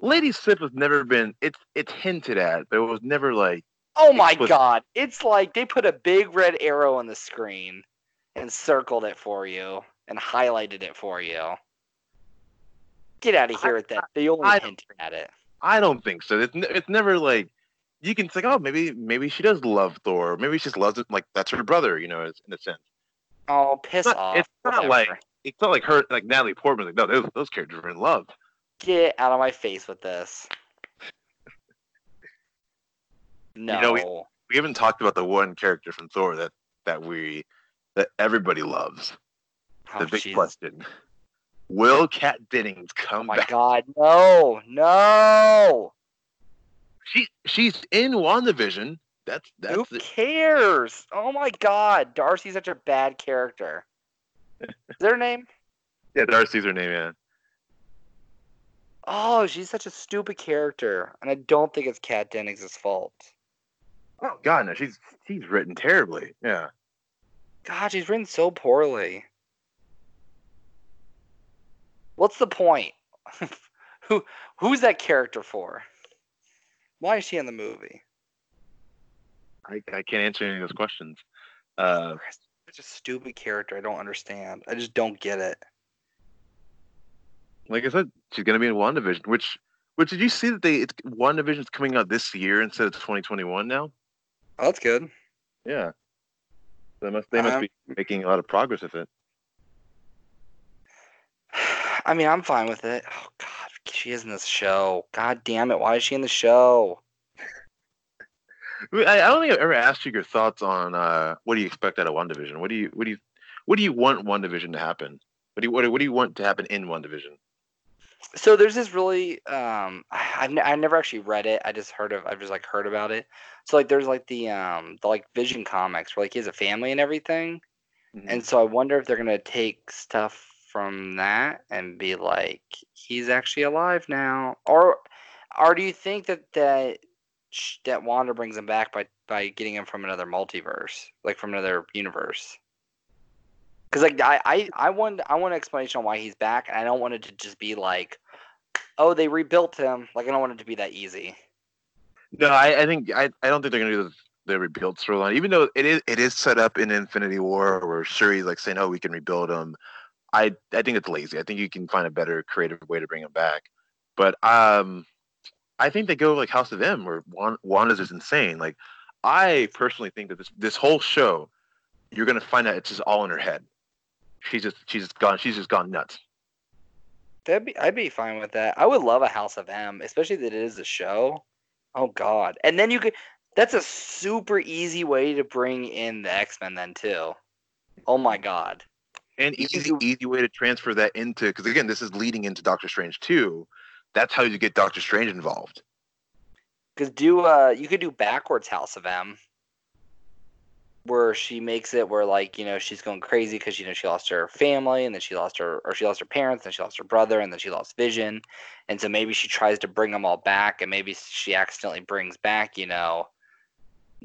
Lady Sif has never been. It's it's hinted at, but it was never like. Oh my Explicit. god! It's like they put a big red arrow on the screen and circled it for you and highlighted it for you. Get out of here with that. They only I- hinted at it. I don't think so. It's it's never like. You can say, oh, maybe maybe she does love Thor. Maybe she just loves it like that's her brother. You know, in a sense. Oh, piss It's not- off. it's not Whatever. like- It's not like her like Natalie Portman. Like no, those those characters are in love. Get out of my face with this. No. know, we haven't talked about the one character from Thor that that we that everybody loves. Oh, The big Jesus. question: Will Kat Dennings Oh my back? god, no, no. She she's in WandaVision. That's Who that's it. cares? Oh my god, Darcy's such a bad character. Is that her name? Yeah, Darcy's her name. Yeah. Oh, she's such a stupid character, and I don't think it's Kat Dennings' fault. Oh God, no, she's she's written terribly. Yeah. God, she's written so poorly. What's the point? Who who's that character for? Why is she in the movie? I, I can't answer any of those questions. Uh, Such a stupid character. I don't understand. I just don't get it. like I said, she's gonna be in WandaVision. Which, which did you see that they it's WandaVision's coming out this year instead of 2021 now? Oh, that's good. Yeah. They must they must Um, be making a lot of progress with it. I mean, I'm fine with it. Oh God, she is in this show. God damn it! Why is she in the show? I, I don't think I've ever asked you your thoughts on uh, what do you expect out of WandaVision. What do you what do you what do you want WandaVision to happen? What do you what, do- what do you want to happen in WandaVision? So there's this really um I- I've ne- I never actually read it. I just heard of I've just like heard about it. So like there's like the um the like Vision comics where like he has a family and everything. And so I wonder if they're gonna take stuff from that and be like, he's actually alive now, or, or do you think that that that Wanda brings him back by by getting him from another multiverse, like from another universe? Because like I I I want I want an explanation on why he's back, and I don't want it to just be like, oh, they rebuilt him. Like I don't want it to be that easy. No, I, I think I, I don't think they're gonna do the, the rebuild storyline. Even though it is it is set up in Infinity War where Shuri's like saying, "Oh, we can rebuild him." I I think it's lazy. I think you can find a better creative way to bring him back. But um, I think they go like House of M, where Wanda's is insane. Like I personally think that this this whole show, you're gonna find out it's just all in her head. She's just she's just gone she's just gone nuts. That'd be I'd be fine with that. I would love a House of M, especially that it is a show. Oh God! And then you could. That's a super easy way to bring in the X Men then too. Oh my God! And easy easy way to transfer that into because again, this is leading into Doctor Strange too. That's how you get Doctor Strange involved. Because do uh you could do backwards House of M, where she makes it where like you know she's going crazy because you know she lost her family and then she lost her or she lost her parents and she lost her brother and then she lost Vision, and so maybe she tries to bring them all back and maybe she accidentally brings back you know,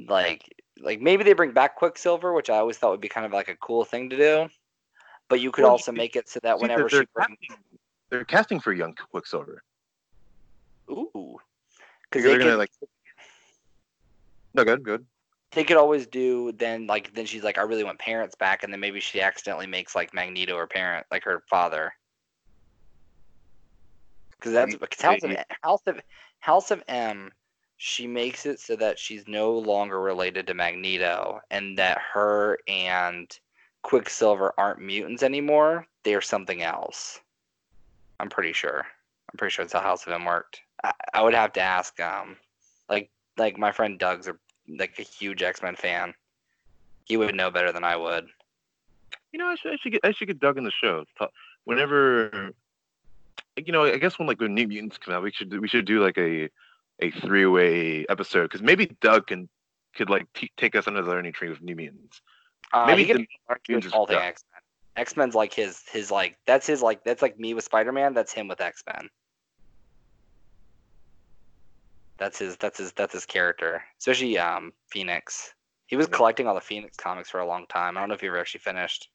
like like maybe they bring back Quicksilver, which I always thought would be kind of like a cool thing to do, but you could Well, also you- make it so that whenever they're, she they're brings casting, they're casting for young Quicksilver. ooh, because They're they gonna could, like. No, good, good. they could always do then like then she's like I really want parents back and then maybe she accidentally makes like Magneto her parent like her father. Because that's because House of House of House of M, she makes it so that she's no longer related to Magneto and that her and Quicksilver aren't mutants anymore. They're something else. I'm pretty sure. I'm pretty sure that's how House of M worked. I, I would have to ask um like like my friend Doug's a like a huge X Men fan. He would know better than I would. You know, I should, I should get I should get Doug in the show. Whenever, you know, I guess when like when New Mutants come out, we should we should do like a a three way episode because maybe Doug can could like t- take us under the learning tree with New Mutants. Uh, Maybe he could the Mutants his thing X Men. X Men's like his his like that's his like that's like me with Spider Man. That's him with X Men. That's his that's his that's his character. Especially um Phoenix. He was collecting all the Phoenix comics for a long time. I don't know if he ever actually finished.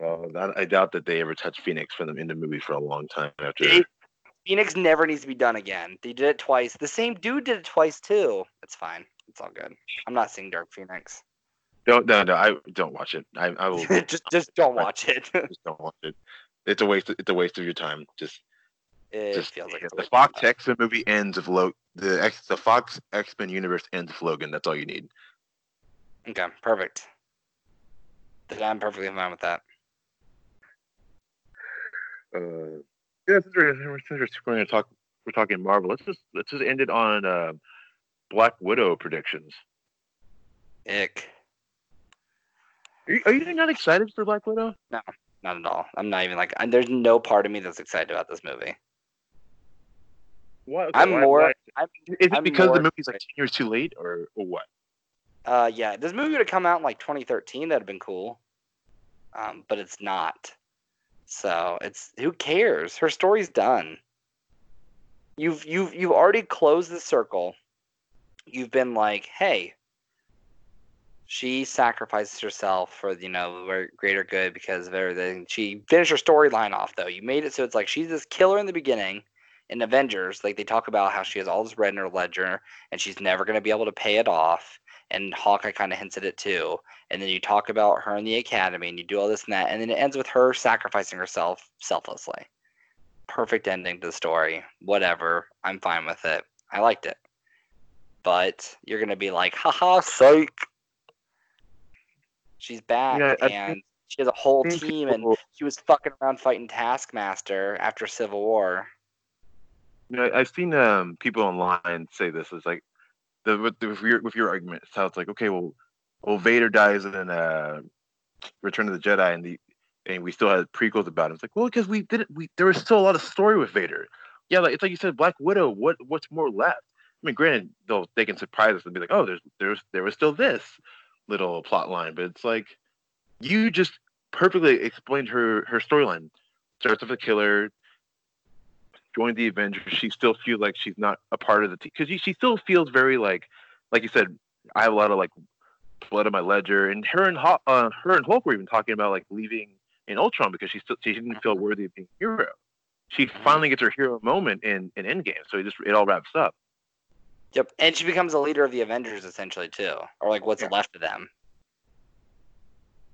Well, I, I doubt that they ever touched Phoenix for them in the movie for a long time after. They- Phoenix never needs to be done again. They did it twice. The same dude did it twice too. It's fine. It's all good. I'm not seeing Dark Phoenix. Don't no no I don't watch it. I I will just just don't watch it. just don't watch it. It's a waste. It's a waste of your time. Just it just feels like the Fox. X Men movie ends of Lo- the X the Fox X Men universe ends with Logan. That's all you need. Okay, perfect. Then I'm perfectly fine with that. Uh, yeah, since we're, since we're we're going to talk, we're talking Marvel. Let's just let's just end it on uh, Black Widow predictions. Ick. Are you, are you not excited for Black Widow? No, not at all. I'm not even like. I, there's no part of me that's excited about this movie. Why, I'm more. I'm, Is it I'm because the movie's like ten years too late, or, or what? uh, yeah, this movie would have come out in like 2013. That'd have been cool. um, but it's not. So it's who cares? Her story's done. You've you've you've already closed the circle. You've been like, hey, she sacrifices herself for you know greater good because of everything. She finished her storyline off though. You made it so it's like she's this killer in the beginning. In Avengers, like they talk about how she has all this red in her ledger and she's never going to be able to pay it off. And Hawkeye kind of hints at it too. And then you talk about her in the academy and you do all this and that. And then it ends with her sacrificing herself selflessly. Perfect ending to the story. Whatever. I'm fine with it. I liked it. But you're going to be like, haha, psych. She's back Yeah, and think- she has a whole team and she was fucking around fighting Taskmaster after Civil War. You know, I've seen um, people online say this It's like the with, the, with your with your argument. So it's like, okay, well, well, Vader dies in uh, Return of the Jedi, and the and we still had prequels about him. It's like, well, because we didn't. We there was still a lot of story with Vader. Yeah, like it's like you said, Black Widow. What what's more left? I mean, granted, they'll they can surprise us and be like, oh, there's there's there was still this little plot line, but it's like you just perfectly explained her her storyline. Starts with a killer, joined the Avengers, she still feels like she's not a part of the team because she still feels very like, like you said, I have a lot of like blood on my ledger, and her and uh, her and Hulk were even talking about like leaving in Ultron because she still she didn't feel worthy of being a hero. She finally gets her hero moment in in Endgame, so it just it all wraps up. Yep, and she becomes a leader of the Avengers essentially too, or like what's Yeah. left of them.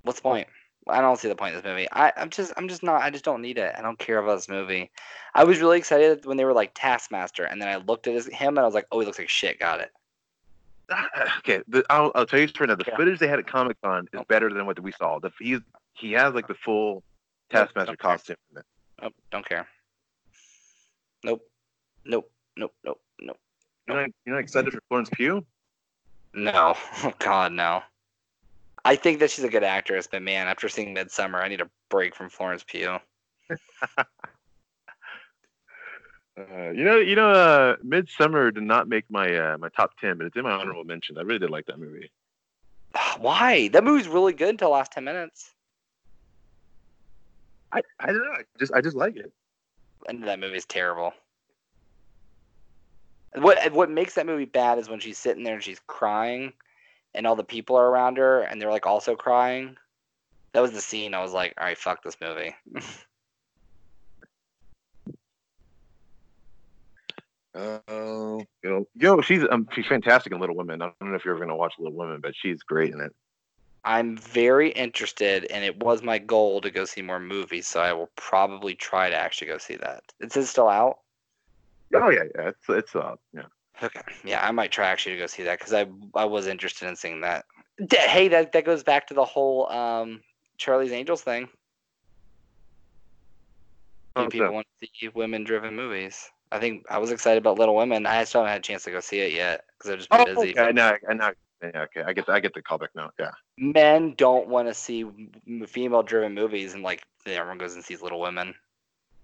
What's the point? I don't see the point of this movie. I, I'm just, I'm just not. I just don't need it. I don't care about this movie. I was really excited when they were like Taskmaster, and then I looked at his, him and I was like, oh, he looks like shit. Got it. okay, the, I'll, I'll tell you straight now. The Yeah. footage they had at Comic Con is Nope. better than what we saw. The, he's he has like the full Taskmaster okay. costume. in it. Nope, don't care. Nope, nope, nope, nope, nope. You're not, you're not excited for Florence Pugh? No, oh God, no. I think that she's a good actress, but man, after seeing Midsommar, I need a break from Florence Pugh. Uh, you know, you know, uh, Midsommar did not make my uh, my top ten, but it's in my honorable mention. I really did like that movie. Why? That movie's really good until the last ten minutes. I, I don't know. I just I just like it. of that movie is terrible. What what makes that movie bad is when she's sitting there and she's crying, and all the people are around her and they're like also crying. That was the scene. I was like, all right, fuck this movie. Oh, yo, yo, she's um, she's fantastic in Little Women. I don't know if you're ever gonna watch Little Women, but she's great in it. I'm very interested, and it was my goal to go see more movies, so I will probably try to actually go see that. Is it still out? Oh yeah, yeah, it's it's uh yeah. Okay, yeah, I might try actually to go see that because I I was interested in seeing that. D- hey, that that goes back to the whole um Charlie's Angels thing. Do Oh, people so- want to see women-driven movies? I think I was excited about Little Women. I still haven't had a chance to go see it yet because I've just been Oh, busy. okay, I know, I know. Yeah, okay, I get the, I get the callback now. Yeah. Men don't want to see female-driven movies, and like everyone goes and sees Little Women.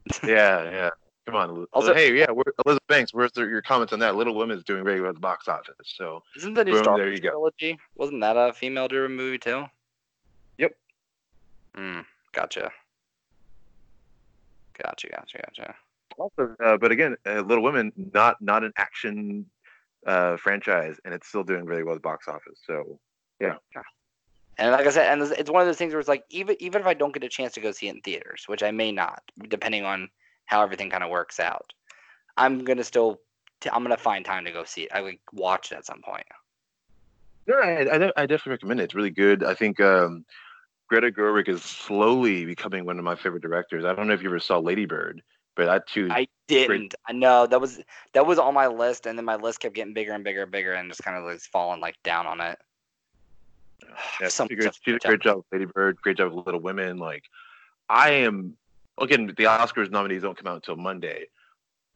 Yeah, yeah. Come on. Also- hey, yeah, where, Elizabeth Banks. Where's the, your comments on that? Little Women's doing very well at the box office. So Isn't the new Boom, Star there Wars you go. trilogy? Wasn't that a female-driven movie too? Yep. Hmm. Gotcha. Gotcha. Gotcha. Gotcha. also, uh, but again, uh, Little Women, not not an action uh, franchise, and it's still doing very well at the box office. So yeah. yeah. And like I said, and it's- it's one of those things where it's like even even if I don't get a chance to go see it in theaters, which I may not, depending on how everything kind of works out, I'm gonna still t- I'm gonna find time to go see it. I would watch it at some point. no, I, I, I definitely recommend it. It's really good. I think um, Greta Gerwig is slowly becoming one of my favorite directors. I don't know if you ever saw Lady Bird, but I too. I didn't. I know that was that was on my list, and then my list kept getting bigger and bigger and bigger, and just kind of like falling like down on it. Yeah, she, did a great, great job Lady Bird, great job with Little Women. Like, I am again. The Oscars nominees don't come out until Monday.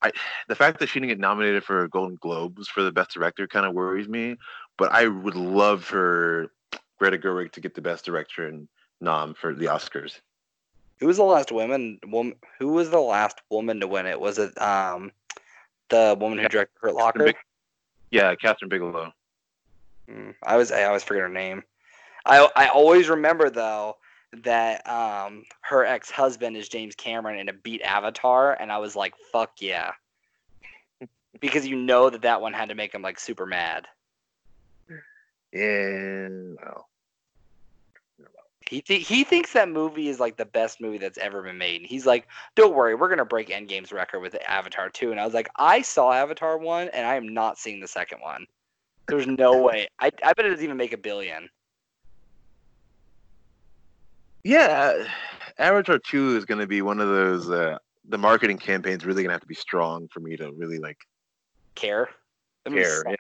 I, the fact that she didn't get nominated for Golden Globes for the Best Director kind of worries me. But I would love for Greta Gerwig to get the Best Director and nom for the Oscars. Who was the last woman? Woman? Who was the last woman to win it? Was it um the woman who directed Hurt Locker? Big- Yeah, Kathryn Bigelow. Mm, I was I always forget her name. I I always remember though that um her ex husband is James Cameron and a beat Avatar, and I was like, fuck yeah, because you know that that one had to make him like super mad. Yeah, well, He th- he thinks that movie is like the best movie that's ever been made. And he's like, "Don't worry, we're gonna break Endgame's record with Avatar 2." And I was like, "I saw Avatar 1 and I am not seeing the second one. There's no way. I I bet it doesn't even make a billion. Yeah. Avatar two is going to be one of those. Uh, the marketing campaign's really going to have to be strong for me to really like Care? Care. Yeah.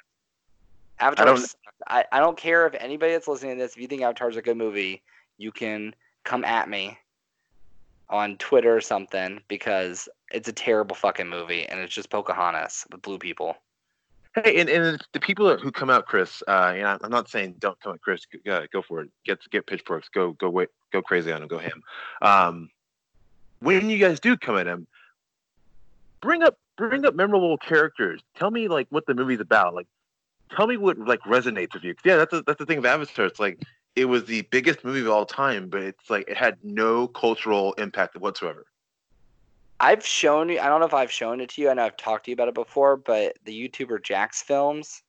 Avatar. I don't- I, I don't care if anybody that's listening to this, if you think Avatar's a good movie, you can come at me on Twitter or something because it's a terrible fucking movie and it's just Pocahontas with blue people. Hey, and, and the people who come out, Chris. Uh, know, I'm not saying don't come out, Chris. Go, go for it. Get get pitchforks. Go go wait, go crazy on him. Go ham. Um, when you guys do come at him, bring up bring up memorable characters. Tell me like what the movie's about. Like, tell me what like resonates with you. Yeah, that's the that's the thing of Avatar. It's like it was the biggest movie of all time, but it's like it had no cultural impact whatsoever. I've shown you. I don't know if I've shown it to you. I know I've talked to you about it before, but the YouTuber JacksFilms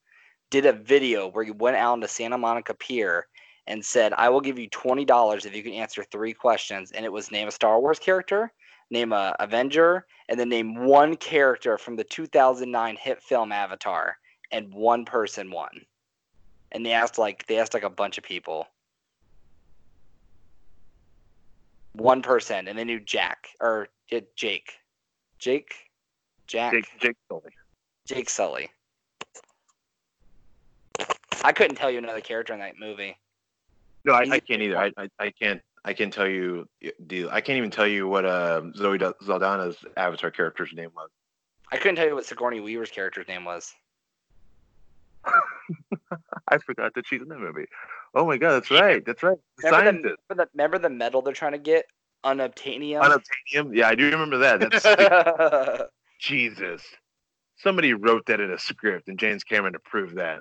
did a video where he went out into Santa Monica Pier and said, "I will give you twenty dollars if you can answer three questions." And it was name a Star Wars character, name a Avenger, and then name one character from the 2009 hit film Avatar. And one person won. And they asked like they asked like a bunch of people. One person, and they knew Jack or Jake, Jake, Jack, Jake Jake Sully. Jake Sully. I couldn't tell you another character in that movie. No, I, I can't either. I, I, I can't. I can't tell you. Deal. I can't even tell you what uh, Zoe Da- Saldana's avatar character's name was. I couldn't tell you what Sigourney Weaver's character's name was. I forgot that she's in that movie. Oh my god, that's right. That's right. The Remember the, remember the remember the medal they're trying to get? Unobtainium. Unobtainium. Yeah, I do remember that. That's Jesus. Somebody wrote that in a script, and James Cameron approved that.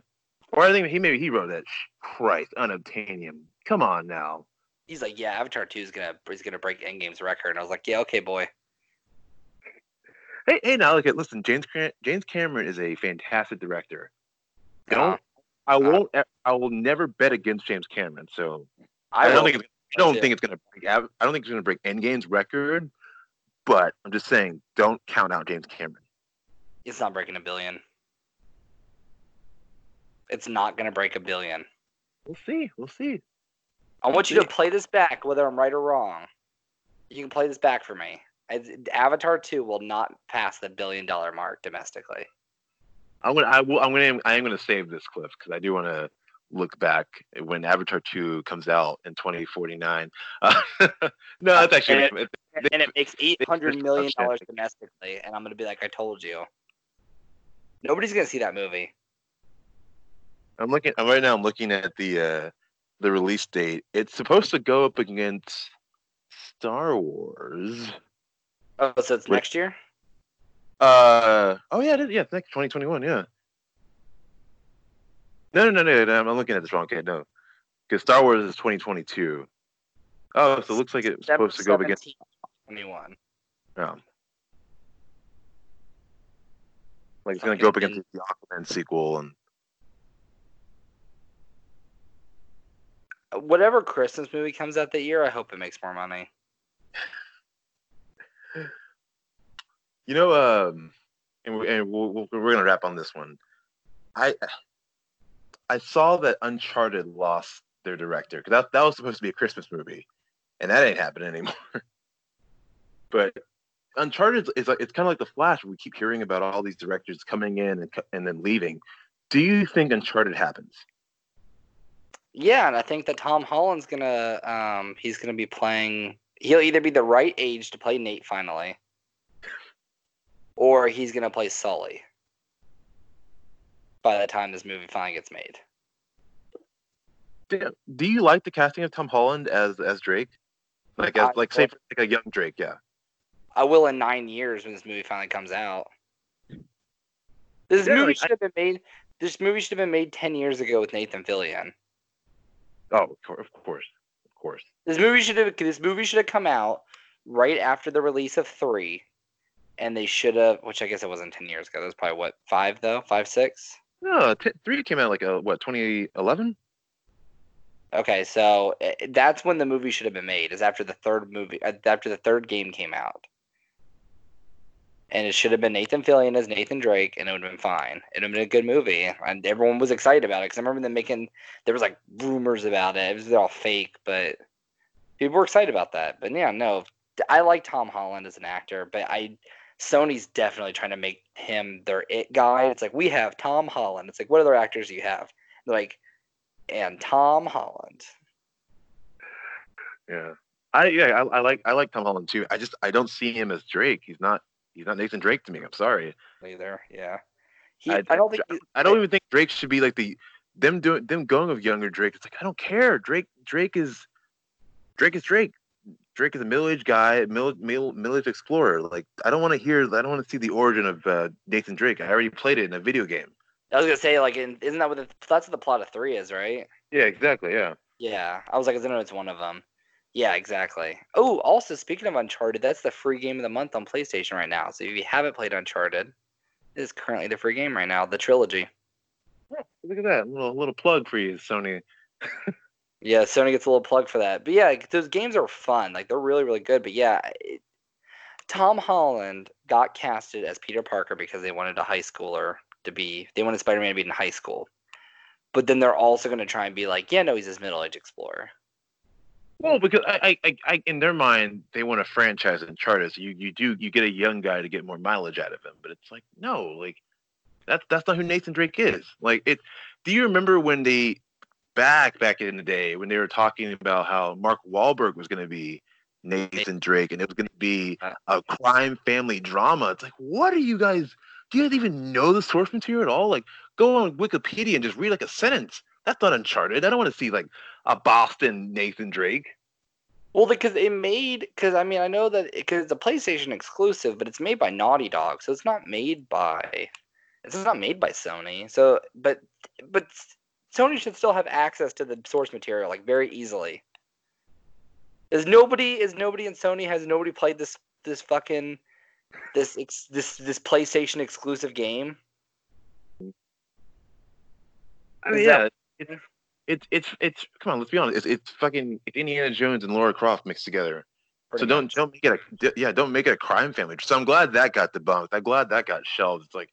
Or I think he maybe he wrote that. Christ, unobtainium. Come on now. He's like, yeah, Avatar Two is gonna is gonna break Endgame's record, and I was like, yeah, okay, boy. Hey, hey, now look at listen. James James Cameron is a fantastic director. Don't I uh, won't e- I will never bet against James Cameron. So I, I, don't think it's, I don't think it's gonna break. Av- I don't think it's gonna break Endgame's record. But I'm just saying, don't count out James Cameron. it's not breaking a billion. It's not gonna break a billion. We'll see. We'll see. I want you to play this back, whether I'm right or wrong. You can play this back for me. Avatar 2 will not pass the billion dollar mark domestically. I'm gonna. I will. I'm gonna. I am gonna save this clip because I do want to look back when Avatar 2 comes out in 2049. Uh, no, that's actually. And And it makes eight hundred million dollars domestically, and I'm gonna be like, I told you. Nobody's gonna see that movie. I'm looking. I'm right now. I'm looking at the uh, the release date. It's supposed to go up against Star Wars. Oh, so it's Wait. next year? Uh oh yeah, is, yeah, it's next 2021. Yeah. No, no, no, no. I'm looking at this wrong. Okay, no, because Star Wars is 2022. Oh, so it looks like it's supposed to go up against. 21. Um, like it's gonna go up against the Aquaman sequel, and Whatever Christmas movie comes out that year, I hope it makes more money. You know, um, and, we, and we'll, we'll, we're gonna wrap on this one. I I saw that Uncharted lost their director because that that was supposed to be a Christmas movie, and that ain't happening anymore. but Uncharted is like it's kind of like the Flash. We keep hearing about all these directors coming in and and then leaving. Do you think Uncharted happens? Yeah, and I think that Tom Holland's gonna um he's gonna be playing he'll either be the right age to play Nate finally. Or he's gonna play Sully by the time this movie finally gets made. Do, do you like the casting of Tom Holland as as Drake? Like as I- like say like a young Drake, yeah. I will in nine years when this movie finally comes out. This Yeah, movie like, should have been made. This movie should have been made ten years ago with Nathan Fillion. Oh, of of course, of course. This movie should have this movie should have come out right after the release of three, and they should have. Which I guess it wasn't ten years ago. That was probably what five though, five six. No, t- three came out like a what 2011. Okay, so eh, that's when the movie should have been made. Is after the third movie, uh, after the third game came out, and it should have been Nathan Fillion as Nathan Drake, and it would have been fine. It would have been a good movie, and everyone was excited about it because I remember them making. There was like rumors about it. It was all fake, but people were excited about that. But yeah, no, I like Tom Holland as an actor, but I Sony's definitely trying to make him their it guy. It's like we have Tom Holland. It's like what other actors do you have? They're like, and Tom Holland. Yeah, I yeah I, I like I like Tom Holland too. I just I don't see him as Drake. He's not he's not Nathan Drake to me. I'm sorry. Either, yeah. He, I, I don't think I don't even think Drake should be like the them doing them going of younger Drake. It's like I don't care. Drake Drake is Drake is Drake. Drake is a middle-aged guy, middle, middle, middle-aged explorer. Like I don't want to hear, I don't want to see the origin of uh, Nathan Drake. I already played it in a video game. I was gonna say, like, in, isn't that what the, that's what the plot of three is, right? Yeah, exactly. Yeah. Yeah, I was like, I don't know, it's one of them. Yeah, exactly. Oh, also speaking of Uncharted, that's the free game of the month on PlayStation right now. So if you haven't played Uncharted, it is currently the free game right now, the trilogy. Oh, look at that little little plug for you, Sony. Yeah, Sony gets a little plug for that. But yeah, those games are fun. Like they're really really good. But yeah, it, Tom Holland got casted as Peter Parker because they wanted a high schooler to be. They wanted Spider-Man to be in high school. But then they're also going to try and be like, yeah, no, he's this middle-aged explorer. Well, because I, I, I, in their mind, they want a franchise Uncharted. So you, you do, you get a young guy to get more mileage out of him. But it's like, no, like that's that's not who Nathan Drake is. Like it. Do you remember when they back back in the day when they were talking about how Mark Wahlberg was going to be Nathan Drake and it was going to be uh, a crime family drama. It's like, what are you guys? Do you guys even know the source material at all? Like, go on Wikipedia and just read like a sentence. That's not Uncharted. I don't want to see like a Boston Nathan Drake. Well, because it made because I mean I know that because it's a PlayStation exclusive, but it's made by Naughty Dog, so it's not made by it's not made by Sony. So, but but Sony should still have access to the source material like very easily. Is nobody is nobody in Sony has nobody played this this fucking this ex, this this PlayStation exclusive game? I mean, yeah, it's, it's it's it's come on, let's be honest. It's it's fucking it's Indiana Jones and Laura Croft mixed together. so don't don't make it a yeah don't make it a crime family. So I'm glad that got debunked. I'm glad that got shelved. It's like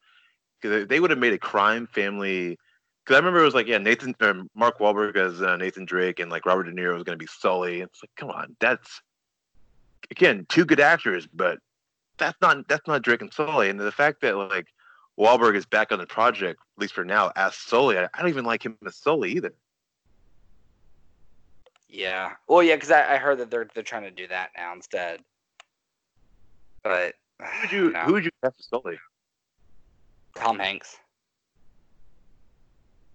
because they would have made a crime family because I remember it was like, yeah, Nathan or Mark Wahlberg as uh, Nathan Drake and like Robert De Niro was going to be Sully. It's like, come on, that's again two good actors, but that's not that's not Drake and Sully. And the fact that like Wahlberg is back on the project, at least for now, as Sully, I, I don't even like him as Sully either. Yeah. Well, yeah, because I, I heard that they're they're trying to do that now instead. But who would you who would you cast as Sully? Tom Hanks.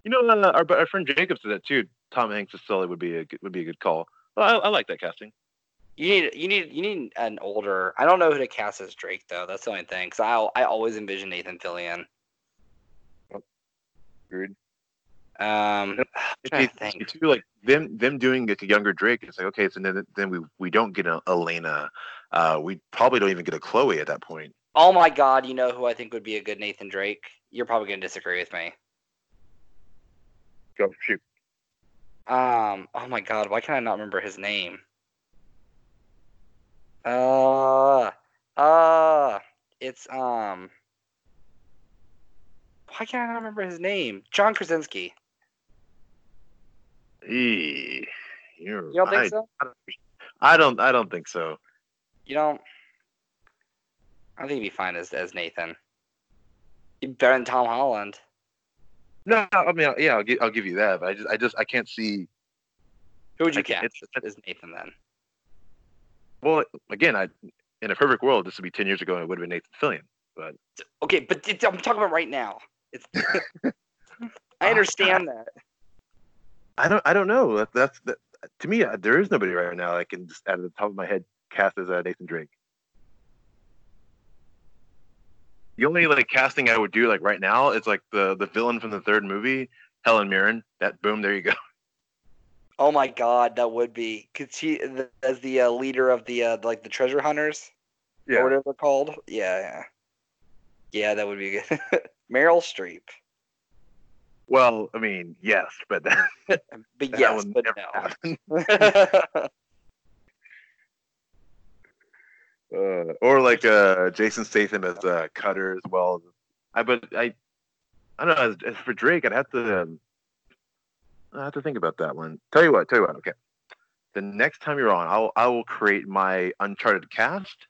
You know, uh, our, our friend Jacob said that too. Tom Hanks as Sully would be a would be a good call. Well, I, I like that casting. You need you need you need an older. I don't know who to cast as Drake though. That's the only thing. Cause I I always envision Nathan Fillion. Agreed. Um, it's, it's, too like them them doing like a younger Drake. It's like okay, so then then we we don't get a Elena. Uh, we probably don't even get a Chloe at that point. Oh my God! You know who I think would be a good Nathan Drake? You're probably gonna disagree with me. Go shoot. Um. Oh my God. Why can I not remember his name? Uh. Uh. It's um. Why can't I not remember his name? John Krasinski. Eee, you're you don't right. think so? I don't. I don't think so. You don't. I think he'd be fine as as Nathan. better than Tom Holland. No, I mean, yeah, I'll give, I'll give you that, but I just, I just, I can't see. Who would you cast as Nathan then? Well, again, I, in a perfect world, this would be ten years ago, and it would have been Nathan Fillion. But okay, but I'm talking about right now. It's, I understand that. I don't, I don't know. That, that's that. To me, uh, there is nobody right now I can just out of the top of my head cast as uh, Nathan Drake. The only like casting I would do like right now is like the the villain from the third movie, Helen Mirren. That boom, there you go. Oh my god, that would be because she the, as the uh, leader of the uh, like the treasure hunters or whatever they're called. Yeah, yeah, yeah. That would be good. Meryl Streep. Well, I mean, yes, but that, But that yes, will but no. Uh, or like uh, Jason Statham as uh, Cutter as well. I but I I don't know. As, as for Drake, I'd have to um, I have to think about that one. Tell you what, tell you what. Okay, the next time you're on, I'll I will create my Uncharted cast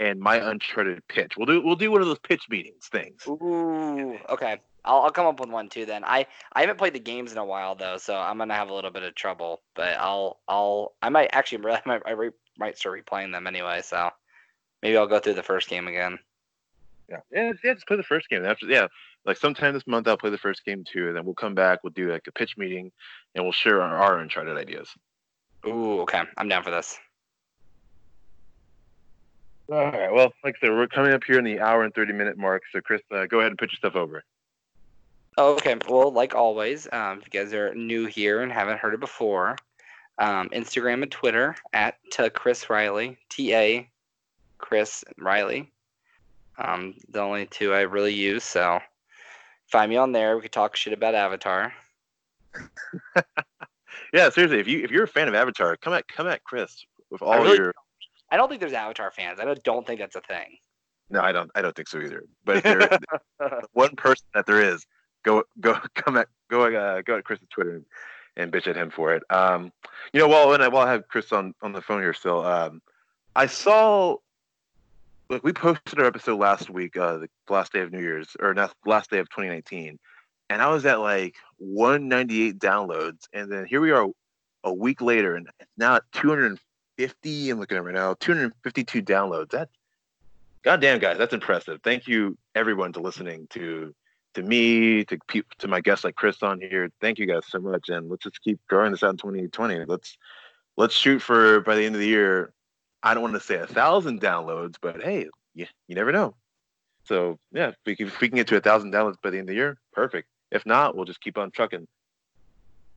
and my Uncharted pitch. We'll do we'll do one of those pitch meetings things. Ooh, okay. I'll, I'll come up with one too then. I, I haven't played the games in a while though, so I'm gonna have a little bit of trouble. But I'll I'll I might actually I might I re, might start replaying them anyway. So maybe I'll go through the first game again. Yeah, yeah, yeah. Just play the first game. After yeah, like sometime this month I'll play the first game too, and then we'll come back. We'll do like a pitch meeting, and we'll share our, our Uncharted ideas. Ooh, okay. I'm down for this. All right. Well, like I said, we're coming up here in the hour and thirty minute mark. So, Chris, uh, go ahead and put your stuff over. Oh, okay. Well, like always, um, if you guys are new here and haven't heard it before, um, Instagram and Twitter at to Chris Riley, T A Chris and Riley. Um, the only two I really use. So find me on there. We could talk shit about Avatar. Yeah, seriously, if you if you're a fan of Avatar, come at come at Chris with all really- your. I don't think there's Avatar fans. I don't, don't think that's a thing. No, I don't. I don't think so either. But if there, one person that there is, go go come at go uh, go at Chris's Twitter and, and bitch at him for it. Um, you know, while when I while I have Chris on on the phone here still, um, I saw. Look, we posted our episode last week, uh, the last day of New Year's, or not last day of 2019, and I was at like 198 downloads, and then here we are, a week later, and it's now at 250. I'm looking at right now, 252 downloads. That's goddamn, guys, that's impressive. Thank you, everyone, to listening to to me, to to my guests like Chris on here. Thank you guys so much, and let's just keep growing this out in 2020. Let's let's shoot for by the end of the year. I don't want to say a thousand downloads, but hey, you, you never know. So yeah, if we can, if we can get to a thousand downloads by the end of the year, perfect. If not, we'll just keep on trucking.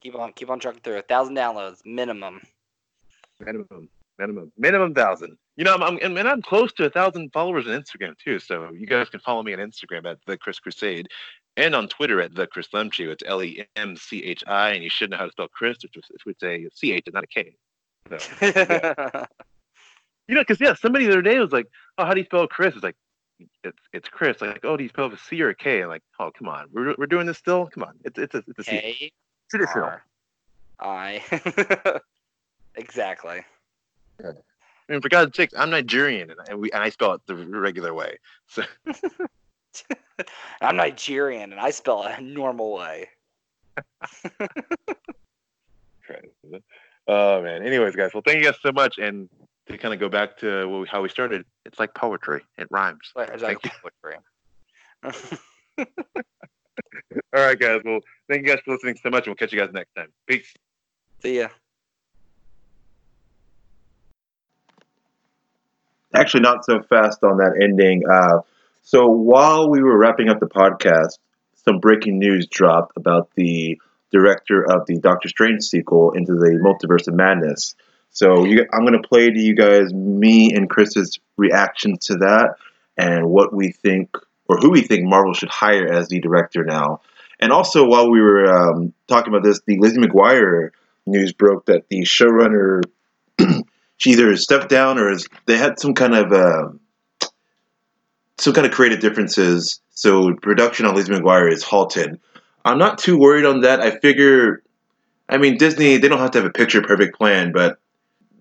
Keep on keep on trucking through. A thousand downloads minimum. Minimum, minimum, minimum thousand. You know, I'm, I'm and I'm close to a thousand followers on Instagram too. So you guys can follow me on Instagram at the Chris Crusade, and on Twitter at the Chris Lemchi. It's L E M C H I, and you should know how to spell Chris, which is which is a C H, and not a K. So you know, because yeah, somebody the other day was like, "Oh, how do you spell Chris?" It's like, it's it's Chris. Like, oh, do you spell with a C or a K? I'm like, oh, come on, we're we're doing this still. Come on, it's it's a it's a C. K Traditional. R I. exactly. I mean, for God's sake, I'm Nigerian, and I, we, and I spell it the regular way. So I'm Nigerian and I spell it a normal way. Oh man. Anyways, guys. Well, thank you guys so much. And to kind of go back to what we, how we started, it's like poetry. It rhymes. There's Thank like poetry. All right, guys. Well, thank you guys for listening so much, and we'll catch you guys next time. Peace. See ya. actually not so fast on that ending. Uh, so while we were wrapping up the podcast, some breaking news dropped about the director of the Doctor Strange sequel into the Multiverse of Madness. So you, I'm going to play to you guys me and Chris's reaction to that and what we think or who we think Marvel should hire as the director now. And also, while we were um, talking about this, the Lizzie McGuire news broke that the showrunner she either stepped down or is, they had some kind of uh, some kind of creative differences. So production on Lizzie McGuire is halted. I'm not too worried on that. I figure, I mean, Disney they don't have to have a picture perfect plan, but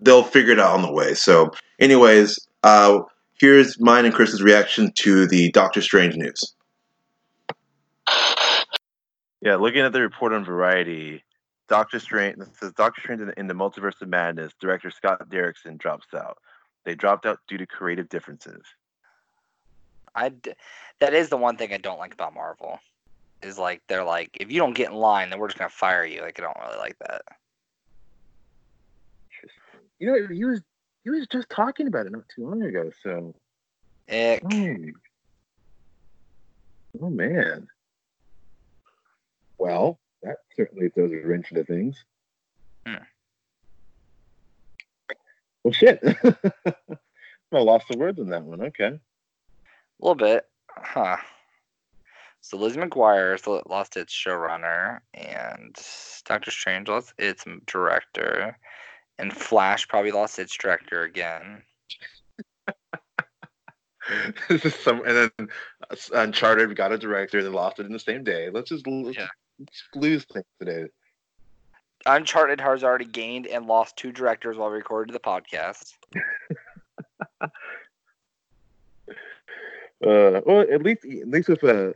they'll figure it out on the way. So, anyways, uh, here's mine and Chris's reaction to the Doctor Strange news. Yeah, looking at the report on Variety, Doctor Strange this says Doctor Strange in the, in the Multiverse of Madness, director Scott Derrickson drops out. They dropped out due to creative differences. I d- that is the one thing I don't like about Marvel. Is like they're like if you don't get in line, then we're just gonna fire you. Like I don't really like that. You know, he was he was just talking about it not too long ago. So, Ick. oh, oh man. Well, that certainly throws a wrench into things. Hmm. Well, shit. I lost the words in that one. Okay. A little bit, huh? So Lizzie McGuire lost its showrunner, and Doctor Strange lost its director, and Flash probably lost its director again. this is some, and then Uncharted got a director, and lost it in the same day. Let's just, let's, Yeah. let's lose things today. Uncharted has already gained and lost two directors while we recorded the podcast. Uh, well, at least, at least with uh,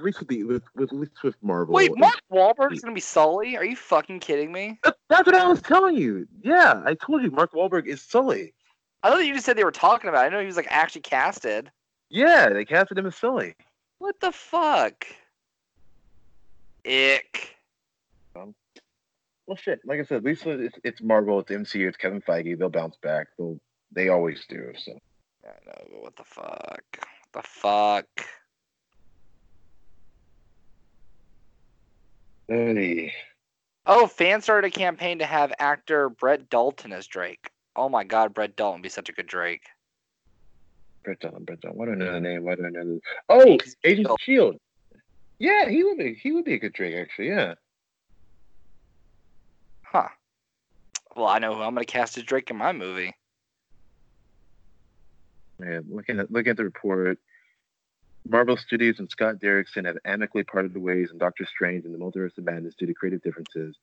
least with with, with at least with Marvel. Wait, Mark Wahlberg's gonna be Sully? Are you fucking kidding me? That- That's what I was telling you. Yeah, I told you Mark Wahlberg is Sully. I thought you just said they were talking about. It. I know he was like actually casted. Yeah, they casted him as Sully. What the fuck? Ick. Um, well, shit. Like I said, at least it's, it's Marvel, it's MCU, it's Kevin Feige. They'll bounce back. They'll, they always do. So I know, but what the fuck? What the fuck? Hey, Oh, fans started a campaign to have actor Brett Dalton as Drake. Oh my god, Brett Dalton would be such a good Drake. Brett Dalton, Brett Dalton. Why do I know the name? Why do I know the? Oh, Agent of Shield. Yeah, he would be. He would be a good Drake, actually. Yeah. Huh. Well, I know who I'm gonna cast as Drake in my movie. Yeah, looking at looking at the report, Marvel Studios and Scott Derrickson have amicably parted ways in Doctor Strange and the Multiverse of Madness due to creative differences.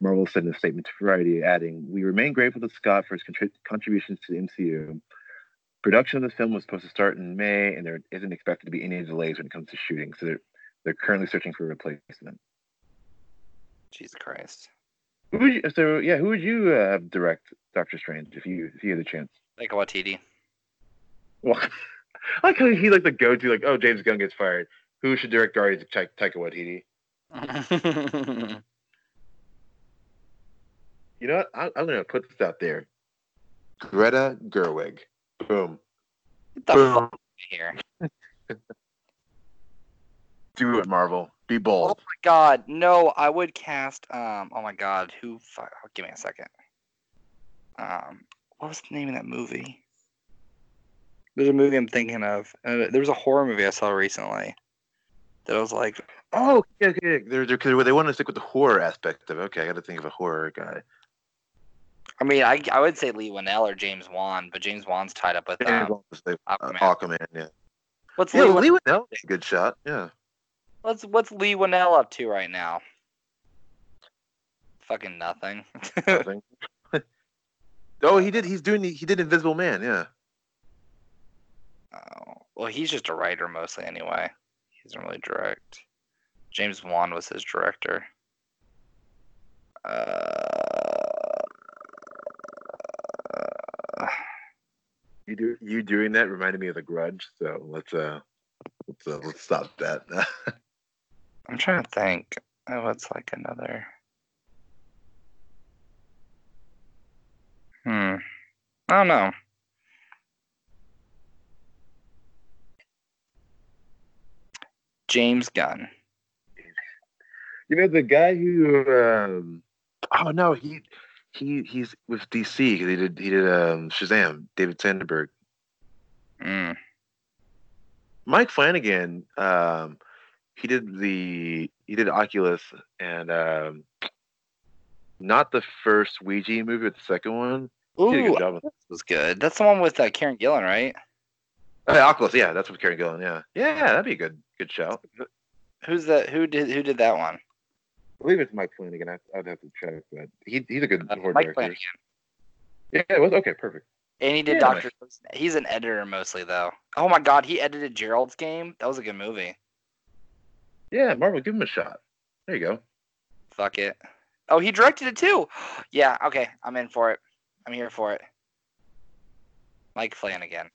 Marvel said in a statement to Variety, adding, "We remain grateful to Scott for his contri- contributions to the MCU. Production of the film was supposed to start in May, and there isn't expected to be any delays when it comes to shooting. So they're they're currently searching for a replacement. Jesus Christ. Who would you, so yeah, who would you uh, have direct Doctor Strange if you if you had the chance? Like Waititi. Well, I like how he like the go to like, oh, James Gunn gets fired. Who should direct Guardians of Ta- Taika Waititi? You know what? I, I'm gonna put this out there. Greta Gerwig. Boom. Get the Boom. fuck here. Do it, Marvel. Be bold. Oh my god, no, I would cast um oh my god, who fuck give me a second. Um what was the name of that movie? There's a movie I'm thinking of. Uh, there was a horror movie I saw recently that I was like, Oh, okay, okay. They're, they're, 'cause they want to stick with the horror aspect of. it. Okay, I got to think of a horror guy. I mean, I, I would say Leigh Whannell or James Wan, but James Wan's tied up with Yeah, um, uh, Aquaman. Aquaman. Yeah. what's Yeah, Leigh, Leigh Whannell. a Good shot. Yeah. what's what's Leigh Whannell up to right now? Fucking nothing. Nothing. oh, he did. He's doing. the- He did Invisible Man. Yeah. Oh, well, he's just a writer mostly anyway. He doesn't really direct. James Wan was his director. Uh, You do. You doing that reminded me of The Grudge. So let's uh, let's uh, let's stop that. I'm trying to think. Oh, what's like another? Hmm. I don't know. James Gunn. You know the guy who um oh no he he he's with DC he did he did um Shazam David Sandberg Mm. Mike Flanagan um he did the he did Oculus and um not the first Ouija movie but the second one he did a Ooh, good job was good. That's the one with uh, Karen Gillan, right? Oh, yeah, Oculus yeah that's with Karen Gillan yeah yeah that'd be a good good shout Who's the who did who did that one? I believe it's Mike Flanagan I, I'd have to check but he, he's a good Uh, horror Mike director Flanagan. yeah it was okay perfect And he did Yeah. Doctor. He's an editor mostly though. Oh my God, he edited Gerald's Game. That was a good movie. yeah Marvel give him a shot there you go Fuck it. Oh, he directed it too. yeah. Okay, I'm in for it. I'm here for it. Mike Flanagan.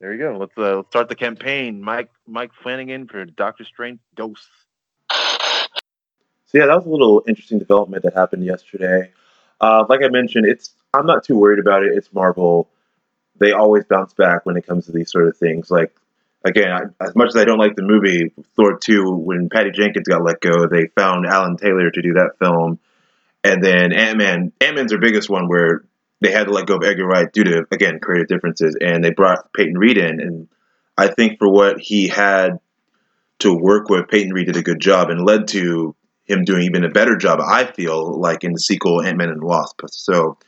There you go. Let's uh, start the campaign. Mike Mike Flanagan for Doctor Strange Dose. So yeah, that was a little interesting development that happened yesterday. Uh, like I mentioned, it's I'm not too worried about it. It's Marvel. They always bounce back when it comes to these sort of things. Like again, I, as much as I don't like the movie Thor two, when Patty Jenkins got let go, they found Alan Taylor to do that film, And then Ant Man, Ant Man's their biggest one where they had to let go of Edgar Wright due to again creative differences, and they brought Peyton Reed in, and I think for what he had to work with, Peyton Reed did a good job and led to him doing even a better job. I feel like in the sequel Ant Man and Wasp. So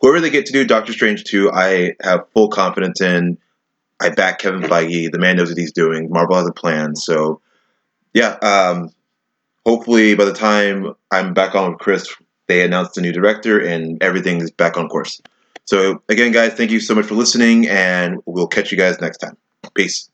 whoever they get to do Doctor Strange two, I have full confidence in. I back Kevin Feige. The man knows what he's doing. Marvel has a plan. So yeah, um, hopefully by the time I'm back on with Chris they announced a new director and everything is back on course. So again, guys, thank you so much for listening, and we'll catch you guys next time. Peace.